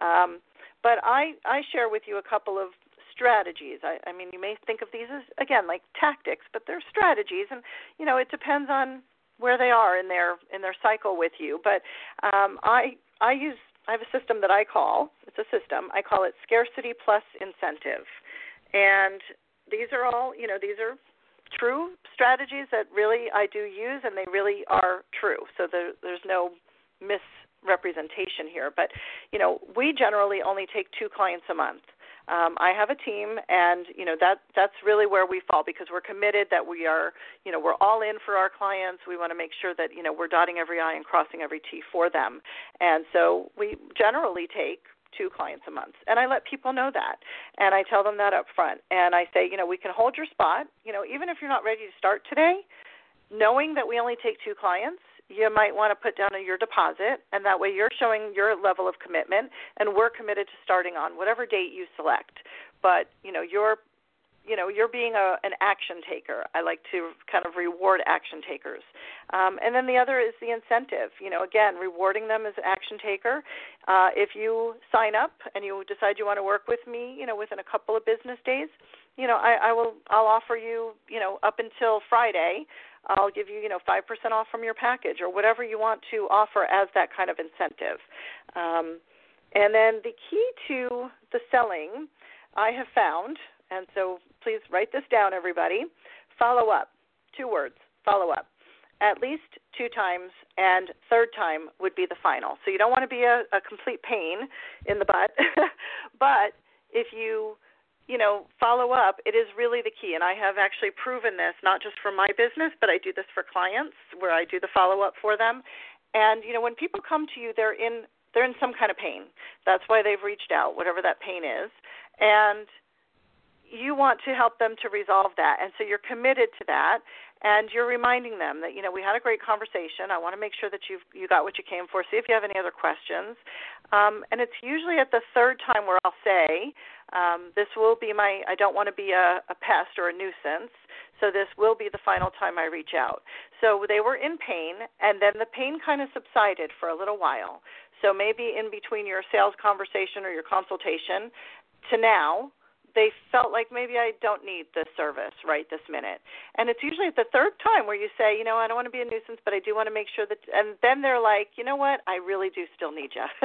Um, but i i share with you a couple of strategies i i mean you may think of these as again like tactics but they're strategies and you know it depends on where they are in their in their cycle with you. But um, I I use I have a system that I call it's a system I call it scarcity plus incentive, and these are all you know these are true strategies that really I do use and they really are true. So there, there's no misrepresentation here. But you know we generally only take two clients a month um, I have a team, and you know that that's really where we fall because we're committed that we are, you know, we're all in for our clients. We want to make sure that you know we're dotting every I and crossing every T for them, and so we generally take two clients a month and i let people know that and i tell them that up front and i say you know we can hold your spot. You know even if you're not ready to start today knowing that we only take two clients you might want to put down your deposit, and that way you're showing your level of commitment, and we're committed to starting on whatever date you select. But you know, you're you know you're being a, an action taker. I like to kind of reward action takers, um, and then the other is the incentive. You know, again, rewarding them as an action taker. Uh, if you sign up and you decide you want to work with me, you know, within a couple of business days, you know, I, I will I'll offer you you know up until Friday I'll give you, you know, 5% off from your package or whatever you want to offer as that kind of incentive. Um, and then the key to the selling, I have found, and so please write this down, everybody follow up. Two words follow up. At least two times, and third time would be the final. So you don't want to be a, a complete pain in the butt, but if you you know, follow up, it is really the key. And I have actually proven this, not just for my business, but I do this for clients where I do the follow up for them. And, you know, when people come to you, they're in they're in some kind of pain. That's why they've reached out, whatever that pain is. And you want to help them to resolve that. And so you're committed to that and you're reminding them that you know we had a great conversation. I want to make sure that you've you got what you came for. See if you have any other questions. Um, and it's usually at the third time where I'll say, um, "This will be my. I don't want to be a, a pest or a nuisance, so this will be the final time I reach out." So they were in pain, and then the pain kind of subsided for a little while. So maybe in between your sales conversation or your consultation to now, they felt like maybe I don't need this service right this minute. And it's usually at the third time where you say, you know, I don't want to be a nuisance, but I do want to make sure that, and then they're like, you know what, I really do still need you.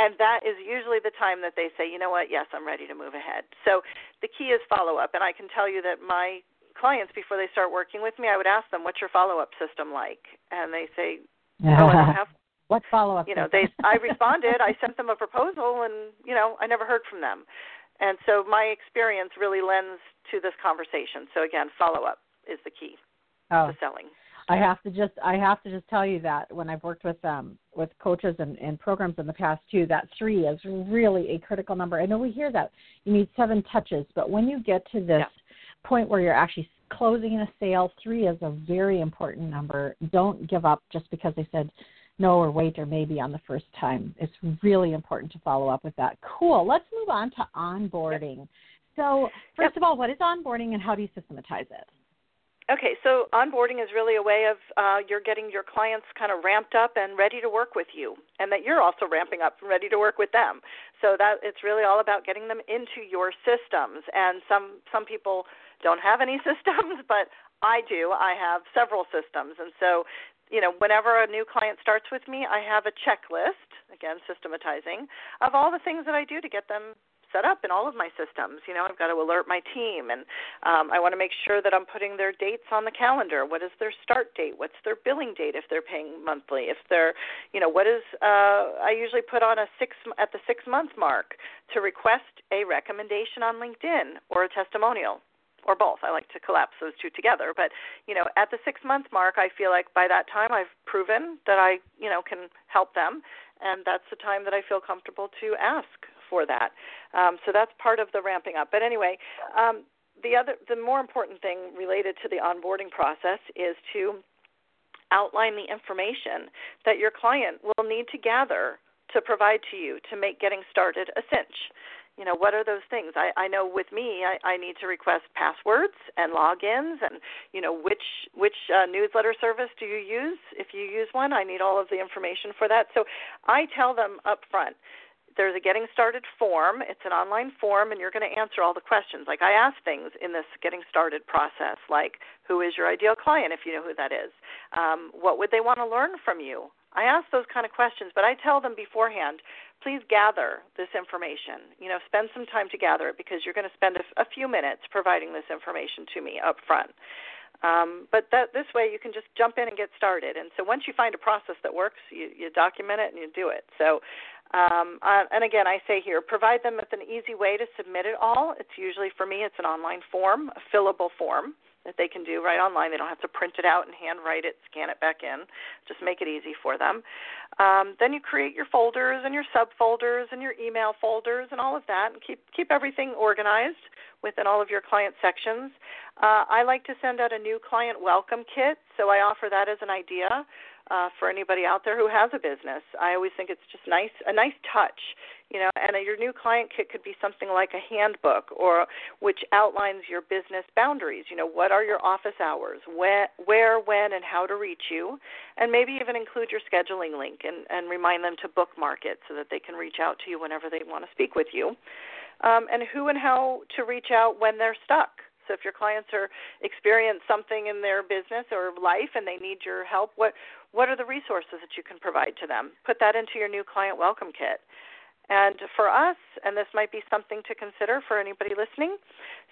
and that is usually the time that they say, you know what, yes, I'm ready to move ahead. So the key is follow up. And I can tell you that my clients, before they start working with me, I would ask them, what's your follow up system like? And they say, oh, I don't have what follow up? You know, they I responded, I sent them a proposal and, you know, I never heard from them. And so my experience really lends to this conversation. So again, follow up is the key oh. to selling. I have to just I have to just tell you that when I've worked with um with coaches and, and programs in the past too, that three is really a critical number. I know we hear that you need seven touches, but when you get to this yeah. point where you're actually closing a sale, three is a very important number. Don't give up just because they said no or wait or maybe on the first time. It's really important to follow up with that. Cool. Let's move on to onboarding. Yep. So, first yep. of all, what is onboarding and how do you systematize it? Okay, so onboarding is really a way of uh, you're getting your clients kind of ramped up and ready to work with you, and that you're also ramping up and ready to work with them. So that it's really all about getting them into your systems. And some some people don't have any systems, but I do. I have several systems, and so you know, whenever a new client starts with me, I have a checklist, again, systematizing, of all the things that I do to get them set up in all of my systems. You know, I've got to alert my team, and um, I want to make sure that I'm putting their dates on the calendar. What is their start date? What's their billing date if they're paying monthly? If they're, you know, what is? Uh, I usually put on a six at the six month mark to request a recommendation on LinkedIn or a testimonial or both. I like to collapse those two together. But you know, at the six month mark, I feel like by that time I've proven that I you know can help them, and that's the time that I feel comfortable to ask for that. Um, so that's part of the ramping up. But anyway. Um, the other, the more important thing related to the onboarding process is to outline the information that your client will need to gather to provide to you to make getting started a cinch you know what are those things? I i know with me i i need to request passwords and logins and you know which which uh, newsletter service do you use? If you use one i need all of the information for that. So i tell them up front there's a getting started form. It's an online form and you're going to answer all the questions. Like i ask things in this getting started process like who is your ideal client if you know who that is? Um, what would they want to learn from you I ask those kind of questions, but I tell them beforehand, please gather this information. You know, spend some time to gather it because you're going to spend a, a few minutes providing this information to me up front. Um, but that this way you can just jump in and get started. And so once you find a process that works, you, you document it and you do it. So, um, uh, and again, I say here, provide them with an easy way to submit it all. It's usually for me, it's an online form, a fillable form that they can do right online. They don't have to print it out and handwrite it, scan it back in. Just make it easy for them. Um, then you create your folders and your subfolders and your email folders and all of that, and keep keep everything organized within all of your client sections. Uh, I like to send out a new client welcome kit, so I offer that as an idea uh, for anybody out there who has a business. I always think it's just nice, a nice touch, you know. And a, your new client kit could be something like a handbook, or which outlines your business boundaries. You know, what are your office hours, where, where, when, and how to reach you, and maybe even include your scheduling link and, and remind them to bookmark it so that they can reach out to you whenever they want to speak with you. Um, and who and how to reach out when they're stuck. So if your clients are experience something in their business or life and they need your help, what what are the resources that you can provide to them? Put that into your new client welcome kit. And for us, and this might be something to consider for anybody listening,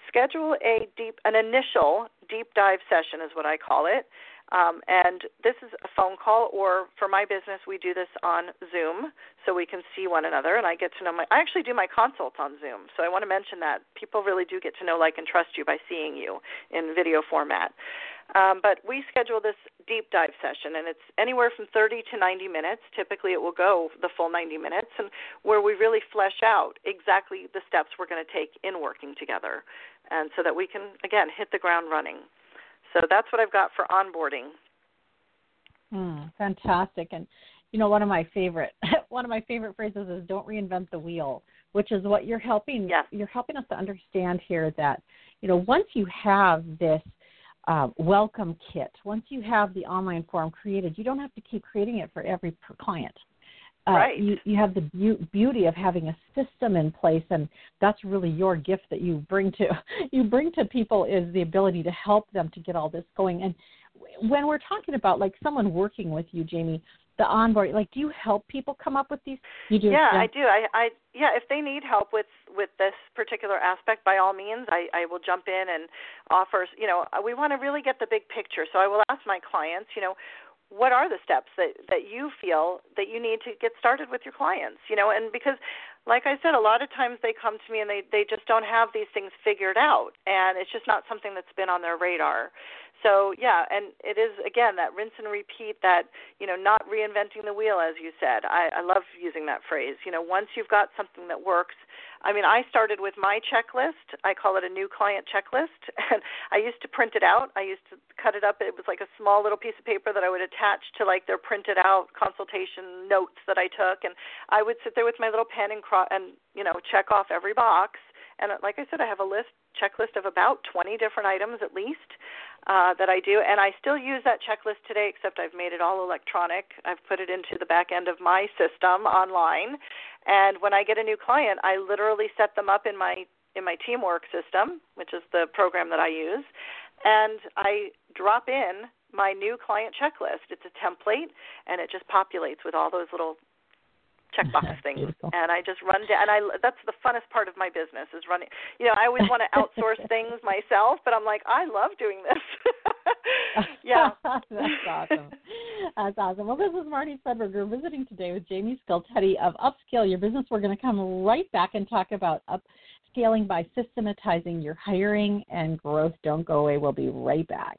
schedule a deep an initial deep dive session is what I call it um, and this is a phone call, or for my business, we do this on Zoom so we can see one another. And I get to know my. I actually do my consults on Zoom, so I want to mention that people really do get to know, like, and trust you by seeing you in video format. Um, but we schedule this deep dive session, and it's anywhere from 30 to 90 minutes. Typically, it will go the full 90 minutes, and where we really flesh out exactly the steps we're going to take in working together, and so that we can again hit the ground running. So that's what I've got for onboarding. Mm, fantastic, and you know one of my favorite one of my favorite phrases is "Don't reinvent the wheel," which is what you're helping yes. you're helping us to understand here that you know once you have this uh, welcome kit. Once you have the online form created, you don't have to keep creating it for every client. Uh, right. You, you have the be- beauty of having a system in place, and that's really your gift that you bring to you bring to people is the ability to help them to get all this going. And when we're talking about like someone working with you, Jaimie, the onboard like do you help people come up with these you do yeah, yeah, i do i i yeah if they need help with with this particular aspect by all means i i will jump in and offer you know we want to really get the big picture so i will ask my clients you know what are the steps that that you feel that you need to get started with your clients you know and because like i said a lot of times they come to me and they they just don't have these things figured out and it's just not something that's been on their radar so yeah, and it is again that rinse and repeat. That you know, not reinventing the wheel, as you said. I, I love using that phrase. You know, once you've got something that works. I mean, I started with my checklist. I call it a new client checklist, and I used to print it out. I used to cut it up. It was like a small little piece of paper that I would attach to like their printed out consultation notes that I took, and I would sit there with my little pen and cro- and you know check off every box. And like I said, I have a list checklist of about 20 different items at least uh, that I do, and I still use that checklist today, except I've made it all electronic. I've put it into the back end of my system online, and when I get a new client, I literally set them up in my in my teamwork system, which is the program that I use, and I drop in my new client checklist. It's a template, and it just populates with all those little checkbox things Beautiful. and i just run down and i that's the funnest part of my business is running you know i always want to outsource things myself but i'm like i love doing this. Yeah. That's awesome. That's awesome. Well this is Marnie Swedberg. we're visiting today with Jaimie Skultety of upscale your business. We're going to come right back and talk about upscaling by systematizing your hiring and growth. Don't go away. We'll be right back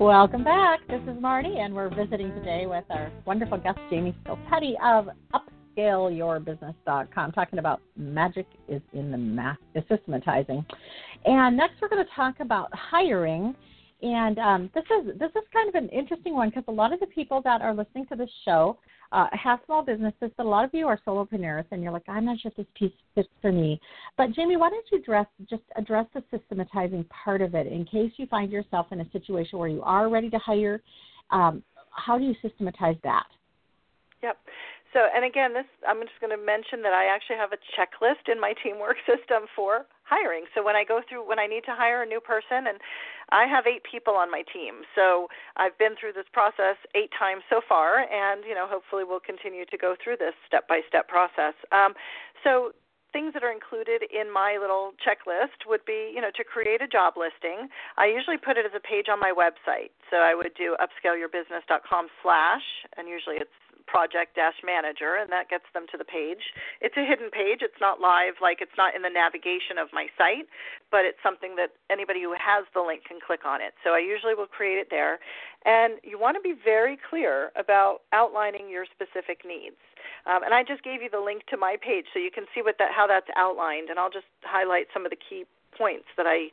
Welcome back. This is Marnie, and we're visiting today with our wonderful guest, Jaimie Skultety of UpscaleYourBusiness.com, talking about magic is in the math, systematizing. And next, we're going to talk about hiring. And um, this is this is kind of an interesting one because a lot of the people that are listening to this show uh, have small businesses, but a lot of you are solopreneurs, and you're like, I'm not sure this piece fits for me. But Jaimie, why don't you address just address the systematizing part of it in case you find yourself in a situation where you are ready to hire? Um, how do you systematize that? Yep. So, and again, this I'm just going to mention that I actually have a checklist in my teamwork system for hiring. So when I go through when I need to hire a new person and I have 8 people on my team. So I've been through this process 8 times so far and you know hopefully we'll continue to go through this step-by-step process. Um, so things that are included in my little checklist would be, you know, to create a job listing. I usually put it as a page on my website. So I would do upscaleyourbusiness.com slash, and usually it's project dash manager and that gets them to the page. It's a hidden page. It's not live like it's not in the navigation of my site but it's something that anybody who has the link can click on it. So i usually will create it there. And you want to be very clear about outlining your specific needs. Um, and i just gave you the link to my page so you can see what that how that's outlined and i'll just highlight some of the key points that i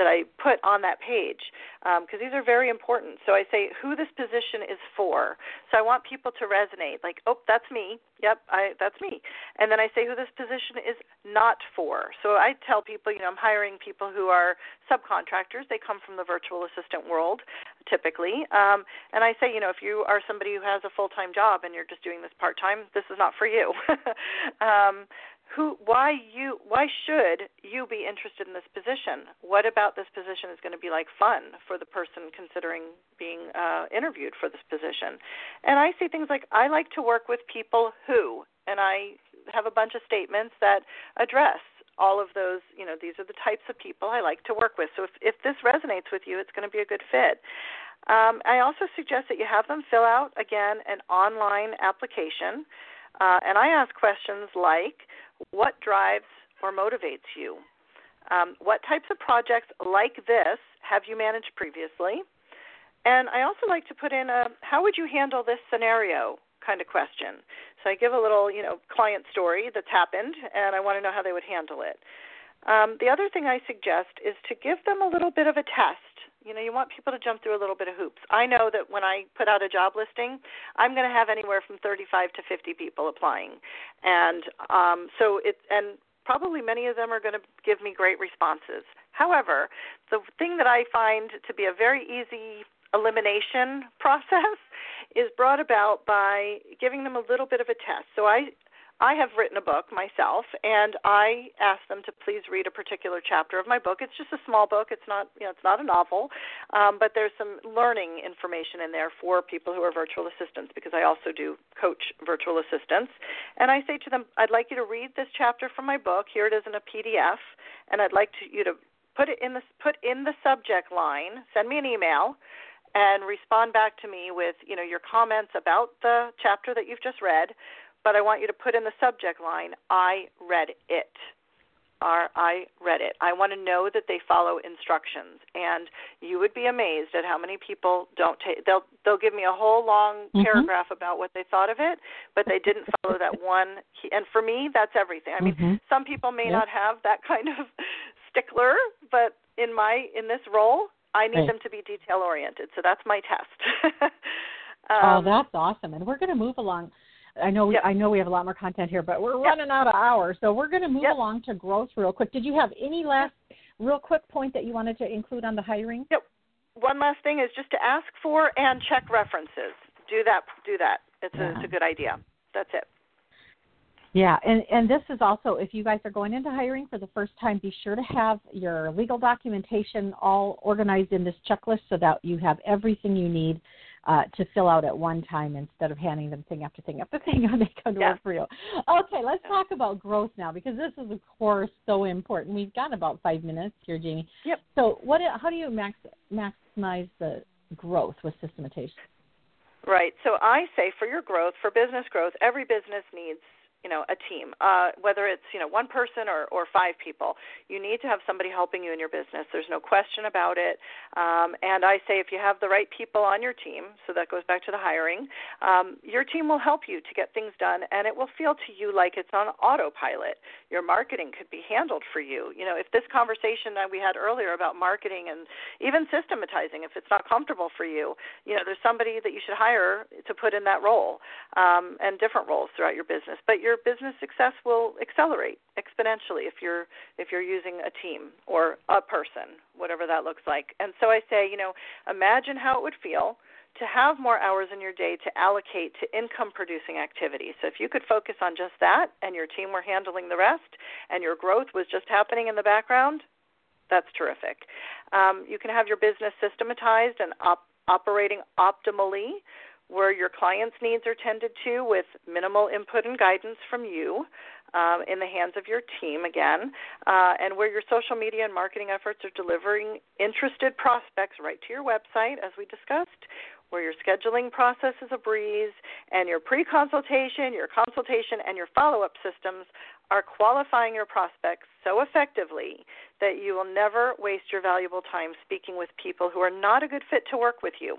that I put on that page because um, these are very important. So I say who this position is for. So I want people to resonate, like, oh, that's me. Yep, I, that's me. And then I say who this position is not for. So I tell people, you know, I'm hiring people who are subcontractors. They come from the virtual assistant world, typically. Um, and I say, you know, if you are somebody who has a full time job and you're just doing this part time, this is not for you. um, who why you why should you be interested in this position? What about this position is going to be like fun for the person considering being uh, interviewed for this position? And i see things like i like to work with people who and i have a bunch of statements that address all of those you know these are the types of people i like to work with. So if if this resonates with you it's going to be a good fit. Um, i also suggest that you have them fill out again an online application uh, and i ask questions like what drives or motivates you? Um, what types of projects like this have you managed previously? And I also like to put in a how would you handle this scenario kind of question. So I give a little, you know, client story that's happened, and I want to know how they would handle it. Um, the other thing I suggest is to give them a little bit of a test. You know, you want people to jump through a little bit of hoops. I know that when I put out a job listing, I'm going to have anywhere from 35 to 50 people applying, and um, so it and probably many of them are going to give me great responses. However, the thing that I find to be a very easy elimination process is brought about by giving them a little bit of a test. So I I have written a book myself, and I ask them to please read a particular chapter of my book. It's just a small book. It's not, you know, it's not a novel, um, but there's some learning information in there for people who are virtual assistants because I also do coach virtual assistants. And I say to them, I'd like you to read this chapter from my book. Here it is in a PDF, and I'd like to, you to put it in the put in the subject line. Send me an email and respond back to me with you know your comments about the chapter that you've just read but I want you to put in the subject line, I read it. Or I read it. I want to know that they follow instructions. And you would be amazed at how many people don't take they'll they'll give me a whole long mm-hmm. paragraph about what they thought of it, but they didn't follow that one key. and for me that's everything. I mean, mm-hmm. some people may not have that kind of stickler, but in my in this role, I need right. them to be detail oriented. So that's my test. um, oh, that's awesome. And we're going to move along I know we, yep. I know we have a lot more content here, but we're yep. running out of hours, so we're going to move yep. along to growth real quick. Did you have any last real quick point that you wanted to include on the hiring? Yep. One last thing is just to ask for and check references. Do that. Do that. It's, yeah. a, it's a good idea. That's it. Yeah, and and this is also if you guys are going into hiring for the first time, be sure to have your legal documentation all organized in this checklist so that you have everything you need uh, to fill out at one time instead of handing them thing after thing after thing when they come to yeah. work for you. Okay, let's talk about growth now because this is of course so important. We've got about five minutes here, Jaimie. Yep. So what? How do you max, maximize the growth with systematization? Right. So I say for your growth, for business growth, every business needs you know a team uh, whether it's you know one person or, or five people. You need to have somebody helping you in your business. There's no question about it. Um, and i say if you have the right people on your team so that goes back to the hiring um, your team will help you to get things done and it will feel to you like it's on autopilot. Your marketing could be handled for you. You know if this conversation that we had earlier about marketing and even systematizing if it's not comfortable for you you know there's somebody that you should hire to put in that role um, and different roles throughout your business. But your business success will accelerate exponentially if you're if you're using a team or a person, whatever that looks like. And so I say, you know, imagine how it would feel to have more hours in your day to allocate to income producing activities. So if you could focus on just that and your team were handling the rest and your growth was just happening in the background, that's terrific. Um, you can have your business systematized and op- operating optimally where your clients' needs are tended to with minimal input and guidance from you um, in the hands of your team again, uh, and where your social media and marketing efforts are delivering interested prospects right to your website, as we discussed, where your scheduling process is a breeze, and your pre consultation, your consultation, and your follow up systems are qualifying your prospects so effectively that you will never waste your valuable time speaking with people who are not a good fit to work with you.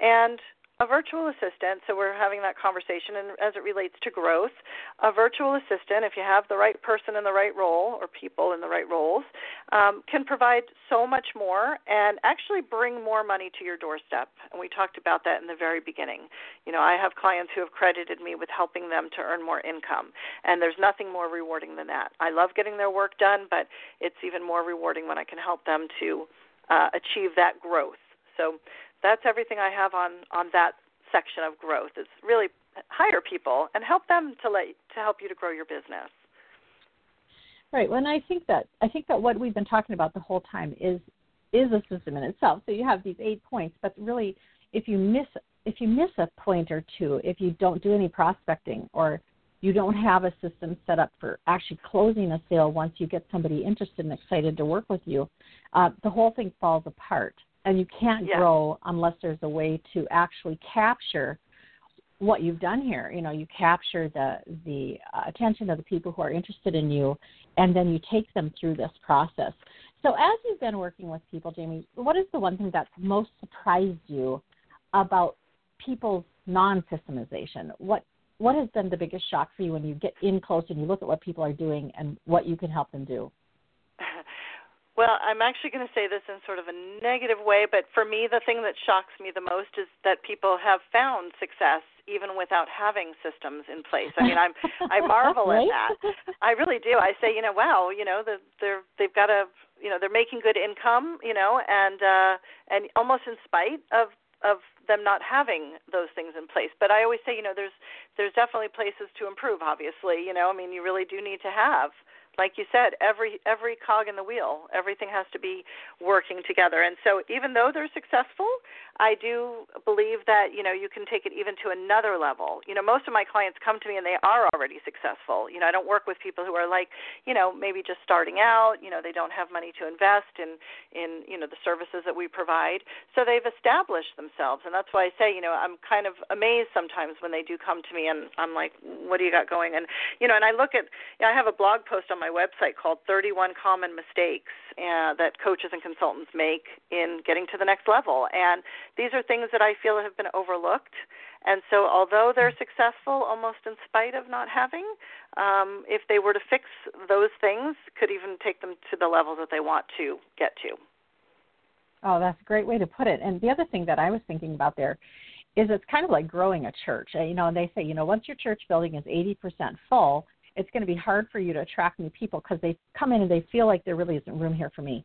And a virtual assistant, so we're having that conversation and as it relates to growth, a virtual assistant, if you have the right person in the right role or people in the right roles, um, can provide so much more and actually bring more money to your doorstep. And we talked about that in the very beginning. You know, I have clients who have credited me with helping them to earn more income, and there's nothing more rewarding than that. I love getting their work done, but it's even more rewarding when I can help them to uh, achieve that growth. So that's everything I have on on that section of growth. Is really hire people and help them to let to help you to grow your business. Right. Well, and I think that I think that what we've been talking about the whole time is is a system in itself. So you have these eight points, but really, if you miss if you miss a point or two, if you don't do any prospecting or you don't have a system set up for actually closing a sale once you get somebody interested and excited to work with you, uh, the whole thing falls apart. And you can't yeah. grow unless there's a way to actually capture what you've done here. You know, you capture the the uh, attention of the people who are interested in you, and then you take them through this process. So, as you've been working with people, Jaimie, what is the one thing that's most surprised you about people's non-systemization? What what has been the biggest shock for you when you get in close and you look at what people are doing and what you can help them do? Well, I'm actually going to say this in sort of a negative way, but for me, the thing that shocks me the most is that people have found success even without having systems in place. I mean, I'm I marvel right? at that. I really do. I say, you know, wow, you know, the, they're they've got a, you know, they're making good income, you know, and uh, and almost in spite of of them not having those things in place. But I always say, you know, there's there's definitely places to improve. Obviously, you know, I mean, you really do need to have like you said, every every cog in the wheel, everything has to be working together. And so, even though they're successful, I do believe that you know you can take it even to another level. You know, most of my clients come to me and they are already successful. You know, I don't work with people who are like, you know, maybe just starting out. You know, they don't have money to invest in in you know the services that we provide. So they've established themselves, and that's why I say, you know, I'm kind of amazed sometimes when they do come to me and I'm like, what do you got going? And you know, and I look at, you know, I have a blog post on my my website called 31 Common Mistakes uh, that coaches and consultants make in getting to the next level. And these are things that I feel have been overlooked. And so, although they're successful almost in spite of not having, um, if they were to fix those things, could even take them to the level that they want to get to. Oh, that's a great way to put it. And the other thing that I was thinking about there is it's kind of like growing a church. Uh, you know, and they say, you know, once your church building is 80% full, it's going to be hard for you to attract new people because they come in and they feel like there really isn't room here for me.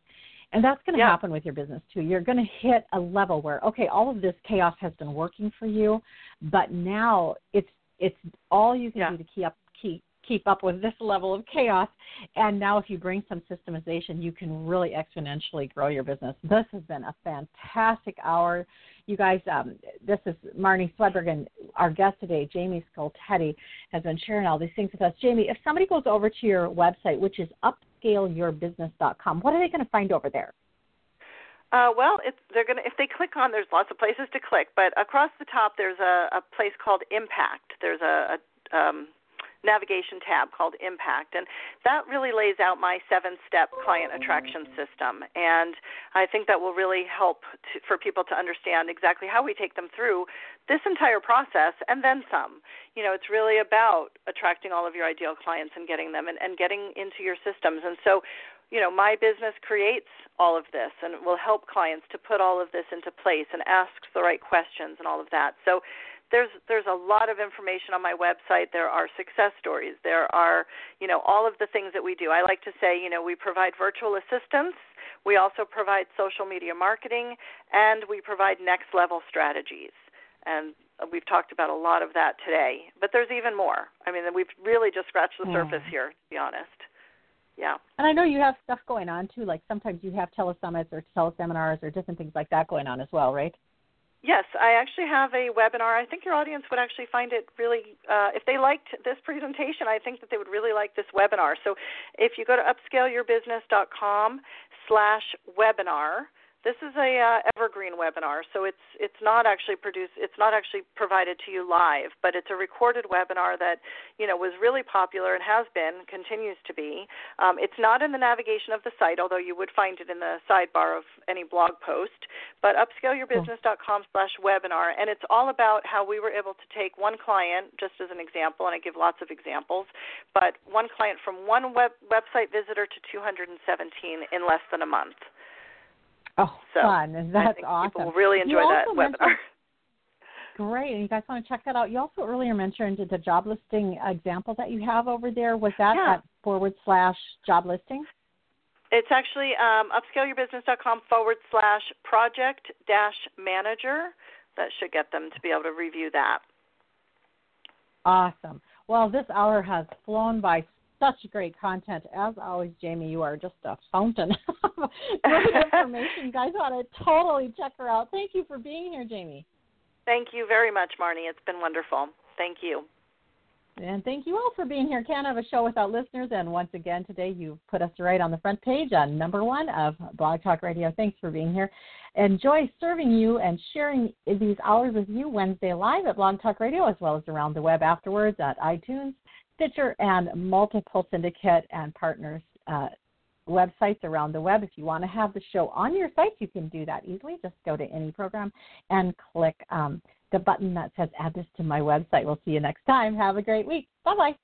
And that's going to yeah. happen with your business too. You're going to hit a level where okay, all of this chaos has been working for you, but now it's it's all you can yeah. do to keep up keep keep up with this level of chaos. And now, if you bring some systemization, you can really exponentially grow your business. This has been a fantastic hour. You guys, um, this is Marnie Swedberg, and our guest today, Jaimie Skultety, has been sharing all these things with us. Jaimie, if somebody goes over to your website, which is upscaleyourbusiness.com, what are they going to find over there? Uh, well, it's, they're gonna if they click on. There's lots of places to click, but across the top there's a, a place called Impact. There's a, a um, navigation tab called Impact. And that really lays out my seven step client attraction system. And I think that will really help to, for people to understand exactly how we take them through this entire process and then some. You know, it's really about attracting all of your ideal clients and getting them and, and getting into your systems. And so, you know, my business creates all of this and will help clients to put all of this into place and ask the right questions and all of that. So there's there's a lot of information on my website. There are success stories. There are you know all of the things that we do. I like to say you know we provide virtual assistance. We also provide social media marketing, and we provide next level strategies. And we've talked about a lot of that today. But there's even more. I mean, we've really just scratched the surface here, to be honest. Yeah. And I know you have stuff going on too. Like sometimes you have telesummits or teleseminars or different things like that going on as well, right? Yes, I actually have a webinar. I think your audience would actually find it really, uh, if they liked this presentation, I think that they would really like this webinar. So if you go to upscaleyourbusiness.com slash webinar, this is a uh, evergreen webinar, so it's it's not actually produced. It's not actually provided to you live, but it's a recorded webinar that you know was really popular and has been, continues to be. Um, it's not in the navigation of the site, although you would find it in the sidebar of any blog post. But upscaleyourbusiness.com/webinar, and it's all about how we were able to take one client, just as an example, and I give lots of examples, but one client from one web, website visitor to 217 in less than a month. Oh, so fun! That's I think awesome. People really enjoy you that webinar. Great. And you guys want to check that out. You also earlier mentioned the job listing example that you have over there. Was that yeah. at forward slash job listing? It's actually um, upscaleyourbusiness.com forward slash project dash manager. That should get them to be able to review that. Awesome. Well, this hour has flown by such great content. As always, Jaimie, you are just a fountain of great information. Guys want to totally check her out. Thank you for being here, Jaimie. Thank you very much, Marnie. It's been wonderful. Thank you. And thank you all for being here. Can't have a show without listeners. And once again, today you've put us right on the front page on number one of Blog Talk Radio. Thanks for being here. Enjoy serving you and sharing these hours with you Wednesday live at Blog Talk Radio, as well as around the web afterwards at iTunes, Stitcher, and multiple syndicate and partners uh, websites around the web. If you want to have the show on your site, you can do that easily. Just go to any program and click um, the button that says add this to my website. We'll see you next time. Have a great week. Bye bye.